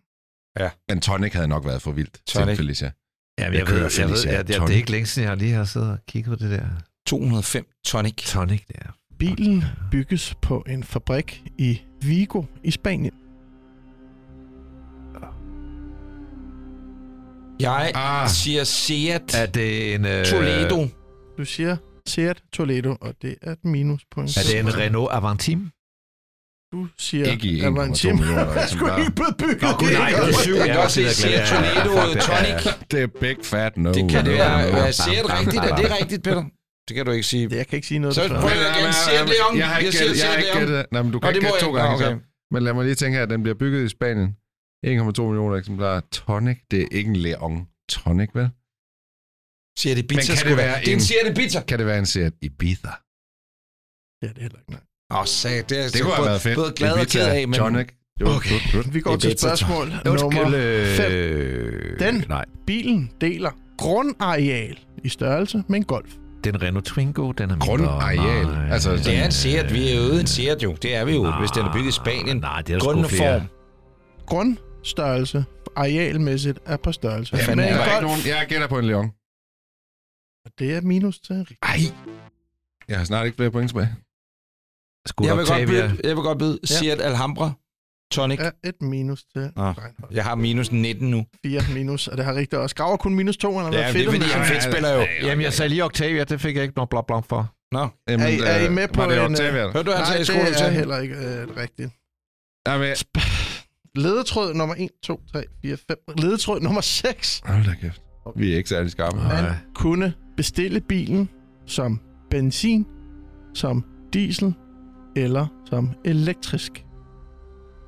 Men Tonic havde nok været for vildt Tonic. til Felicia. Jamen, Jeg jeg, ved, kører jeg, ved, Felicia jeg, jeg, det er ikke længe siden, jeg lige har siddet og kigget på det der. 205 tonic. Tonic, det er. Bilen bygges på en fabrik i Vigo i Spanien. Jeg Ah. siger Seat Er det en... Øh, Toledo. Du siger Seat Toledo, og det er et minuspoint. Er det en Renault Avantime? Du siger Ikke i Avantime. 1,2 millioner Det er sgu eksemplarer. ikke blevet bygget. Nå, gud, nej, det er syv. Jeg kan også er Seat jeg. Toledo er- tonic. Det er big fat no. Det kan det være. Er Seat rigtigt? Er det rigtigt, Peter? Det kan du ikke sige. Jeg kan ikke sige noget. Så prøv at igen. Seat Leon. Jeg har ikke Jeg gættet, jeg. Nej, men du kan ikke gætte jeg to gange. Men lad mig lige tænke her, at den bliver bygget i Spanien. 1,2 millioner eksemplarer. Tonic, det er ikke en Leon Tonic, vel? Seat Ibiza Men kan skulle det være. være Det er en en- Seat Ibiza. Kan det være en Seat Ibiza? Ja, det er heller ikke nej. Åh, sag. Det, er Det kunne have været fedt. Både glad og Ibiza, ked af, men... Tonic. Jo, Okay. Good, good. Vi går er til spørgsmål nummer øh, Den? Nej, Bilen deler grundareal i størrelse med en Golf. det er en Renault Twingo. Den er mindre. Grundareal. Nej, Altså, den, Det er en Seat. Vi er jo ude i en Seat, jo. Det er vi jo, Nej, hvis den er bygget i Spanien. Nej, det er der sgu Grundstørrelse arealmæssigt er på størrelse Hvad med fanden en er Der er ikke nogen, jeg gætter på en Leon. Det er minus til rigtigt. Ej. Jeg har snart ikke flere point tilbage. Skulle Jeg vil, godt byde, jeg vil godt byde Ja. Seat Alhambra Tonic. er et minus til Nå. Reinhold. Jeg har minus 19 nu. Fire minus, og det har rigtigt også. Graver kun minus to, eller hvad? Ja, det er fordi, han fedt spiller jo. Jamen, jeg sagde lige Octavia. Det fik jeg ikke noget blot blanc for. Nå, Jamen, Er I- er I øh, med på var det en, Octavia? hørte du, han Nej, sagde i det er heller ikke øh, rigtigt. Jamen, Ledetråd nummer 1, 2, 3, 4, 5. Ledetråd nummer 6. hold da kæft. Vi er ikke særlig skarpe. Man kunne bestille bilen som benzin, som diesel eller som elektrisk.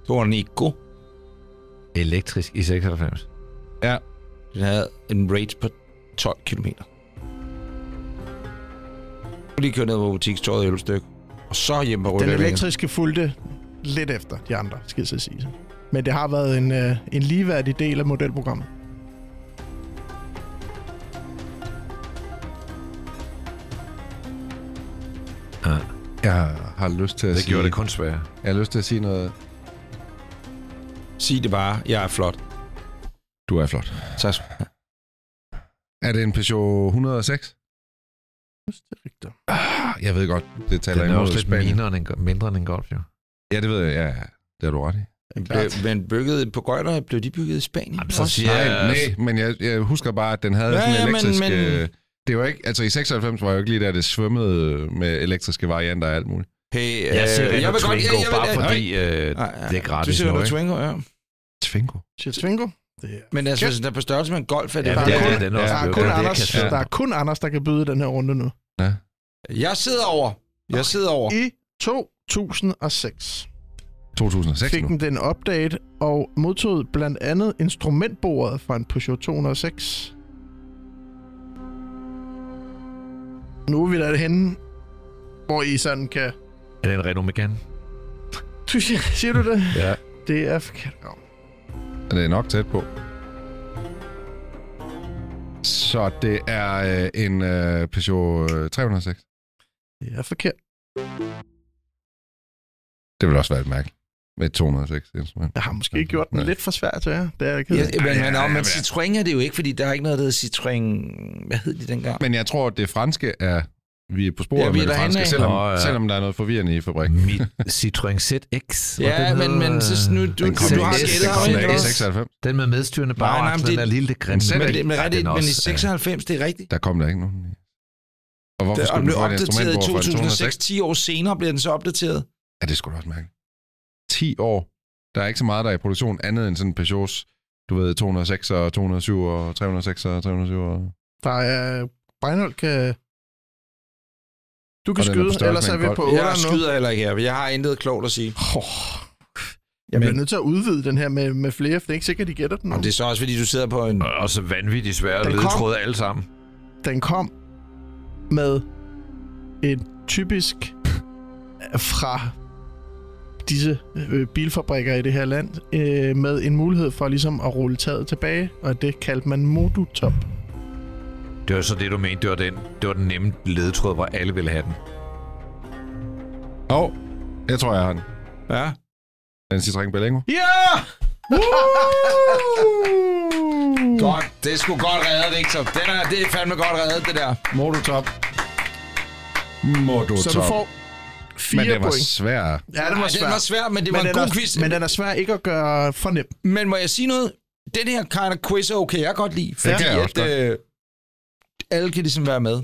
Tornico. Elektrisk i 96. Den havde en rate på 12 km. Lige køre ned på butikstøjet i 11 styk. Og så hjem på Den elektriske fulgte lidt efter de andre, skal jeg så sige. Men det har været en, øh, en ligeværdig del af modelprogrammet. Jeg har lyst til at Det sige... gjorde det kun sværere. Jeg har lyst til at sige noget. Sig det bare. Jeg er flot. Du er flot. Så Er det en Peugeot 106? Det er rigtigt. Ah, Jeg ved godt, det taler Den er imod også lidt Spanien. mindre end, en, mindre end en Golf, jo. Ja, det ved jeg. Ja, ja. det har du ret i. blev, men bygget på Gøjler, blev de bygget i Spanien? Jamen, så siger Nej, jeg... nej, men jeg, jeg husker bare, at den havde Ja, sådan en ja, men- elektrisk... men- øh, Det var ikke... Altså, i 96 var jeg jo ikke lige der, det svømmede med elektriske varianter og alt muligt. Hey, Jeg siger øh, Renault jeg vil godt... Twingo, jeg, jeg, bare jeg, fordi øh, Nej, ja, det er gratis Du siger nu? Twingo, ja. Twingo. Siger Twingo? Det er, Men altså, hvis den er på størrelse med en Golf, er det Ja, bare... det er kun- er der, er kun er Anders, der er kun Anders, der kan byde den her runde nu. Jeg sidder over. Jeg sidder over. I 2006 2006 fik nu. den den update og modtog blandt andet instrumentbordet fra en Peugeot 206. Nu er vi der henne, hvor I sådan kan... Er det en Renault Megane? Du siger, siger du det? Ja. Det er forkert. Ja. Det er nok tæt på. Så det er øh, en øh, Peugeot øh, 306. Det er forkert. Det vil også være et mærke med et 206 instrument. Jeg har måske gjort den Nej. lidt for svært til jer. Det er jeg ked Ja, af. men, men, ja, men ja. Citroën er det jo ikke, fordi der er ikke noget, der hedder Citroën... Hvad hed de dengang? Men jeg tror, at det franske er... Vi er på sporet Ja, ja, vi med det franske, selvom, Nå, ja. selvom der er noget forvirrende i fabrikken. Mit Citroën ZX. Ja, den men, men så nu, du, Den du, kom du har den gættet i ikke også? 96. Den med medstyrende Nej, nej, men bagaksel, det- den er lige lidt grim. Men Men, det, men, Ja, men i også, 96, det er rigtigt. Der kom der ikke nogen. Og hvorfor skulle blev den et opdateret i instrumentbord fra en 2006. 206? 10 år senere bliver den så opdateret. Ja, det skulle da også mærke. 10 år. Der er ikke så meget, der er i produktion andet end sådan Peugeots, du ved, 206 og 207 og 306 og 307 og... Der er... Breinholt kan... Du kan er skyde, ellers er vi på 8 Jeg nu. skyder heller ikke her. Jeg har intet klogt at sige. Oh. Jeg bliver Men- nødt til at udvide den her med, med flere, for det er ikke sikkert, de gætter den. Og det er så også, fordi du sidder på en... Og så vanvittigt svære ledetråde alle sammen. Den kom med en typisk fra disse øh, bilfabrikker i det her land, øh, med en mulighed for ligesom at rulle taget tilbage, og det kaldte man modutop. Det var så det, du mente. Det var den, det var den nemme ledetråd, hvor alle ville have den. Åh, oh, jeg tror, jeg har den. Ja. Den Citroën Berlingo. Ja! Godt. Det er sgu godt reddet, Victor. Den er, det er fandme godt reddet, det der. Mototop. må du Så du får fire Men det var point. svært. Ja, det var Ej, svært. den var svær, men det men var en god er, quiz. Men den er svær ikke at gøre for nem. Men må jeg sige noget? Den her kind of quiz er okay, jeg godt lide. Fordi kan jeg også at, øh, alle kan ligesom være med.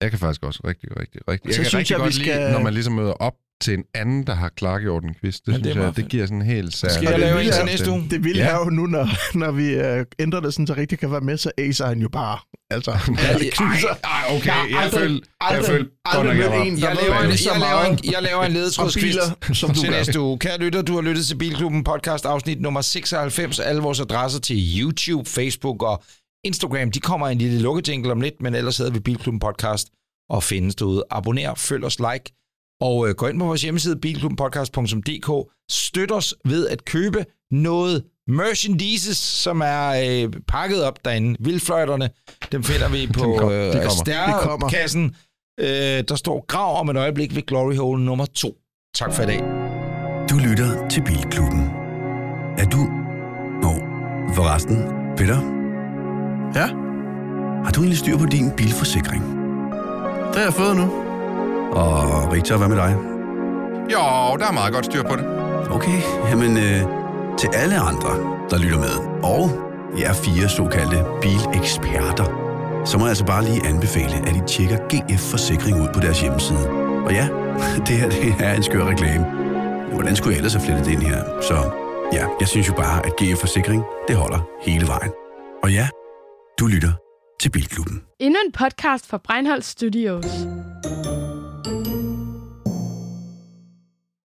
Jeg kan faktisk også rigtig, rigtig, rigtig. Så Jeg kan synes rigtig jeg, vi godt skal- lide, når man ligesom møder op til en anden, der har klargjort en quiz. Det, Men synes det jeg, det giver sådan en helt særlig... Skal jeg det lave en til næste uge? Det vilde Ja. ja. er jo nu, når, når vi øh, ændrer det sådan, så rigtig kan være med, så acer han jo bare. Altså, knuser. Ej, okay, Jeg jeg aldrig- følte, jeg aldrig- følte godt aldrig nok, jeg var... en, Jeg laver, en, jeg, laver en, jeg laver en biler, som du til næste uge. Kære lytter, du har lyttet til Bilklubben podcast afsnit nummer 96. Alle vores adresser til YouTube, Facebook og Instagram, de kommer i en lille lukkejingle om lidt, men ellers hedder vi Bilklubben podcast og findes derude. Abonner, følg os, like og øh, gå ind på vores hjemmeside bilklubbenpodcast.dk. Støt os ved at købe noget merchandise, som er øh, pakket op derinde. Vildfløjterne, dem finder vi på kom- øh, stærkassen. Øh, der står grav om et øjeblik ved Glory Hole nummer 2. Tak for i dag. Du lytter til Bilklubben. Er du... Nå, forresten, Peter, Ja, har du egentlig styr på din bilforsikring? det har jeg fået nu. Og Richard, hvad med dig? Jo, der er meget godt styr på det. Okay, jamen øh, til alle andre, der lytter med, og jer fire såkaldte bileksperter, så må jeg altså bare lige anbefale, at I tjekker GF Forsikring ud på deres hjemmeside. Og ja, det her det er en skør reklame. Hvordan skulle jeg ellers have flettet det ind her? Så ja, jeg synes jo bare, at GF Forsikring, det holder hele vejen. Og ja, du lytter til Bilklubben. Endnu en podcast fra Breinholt Studios.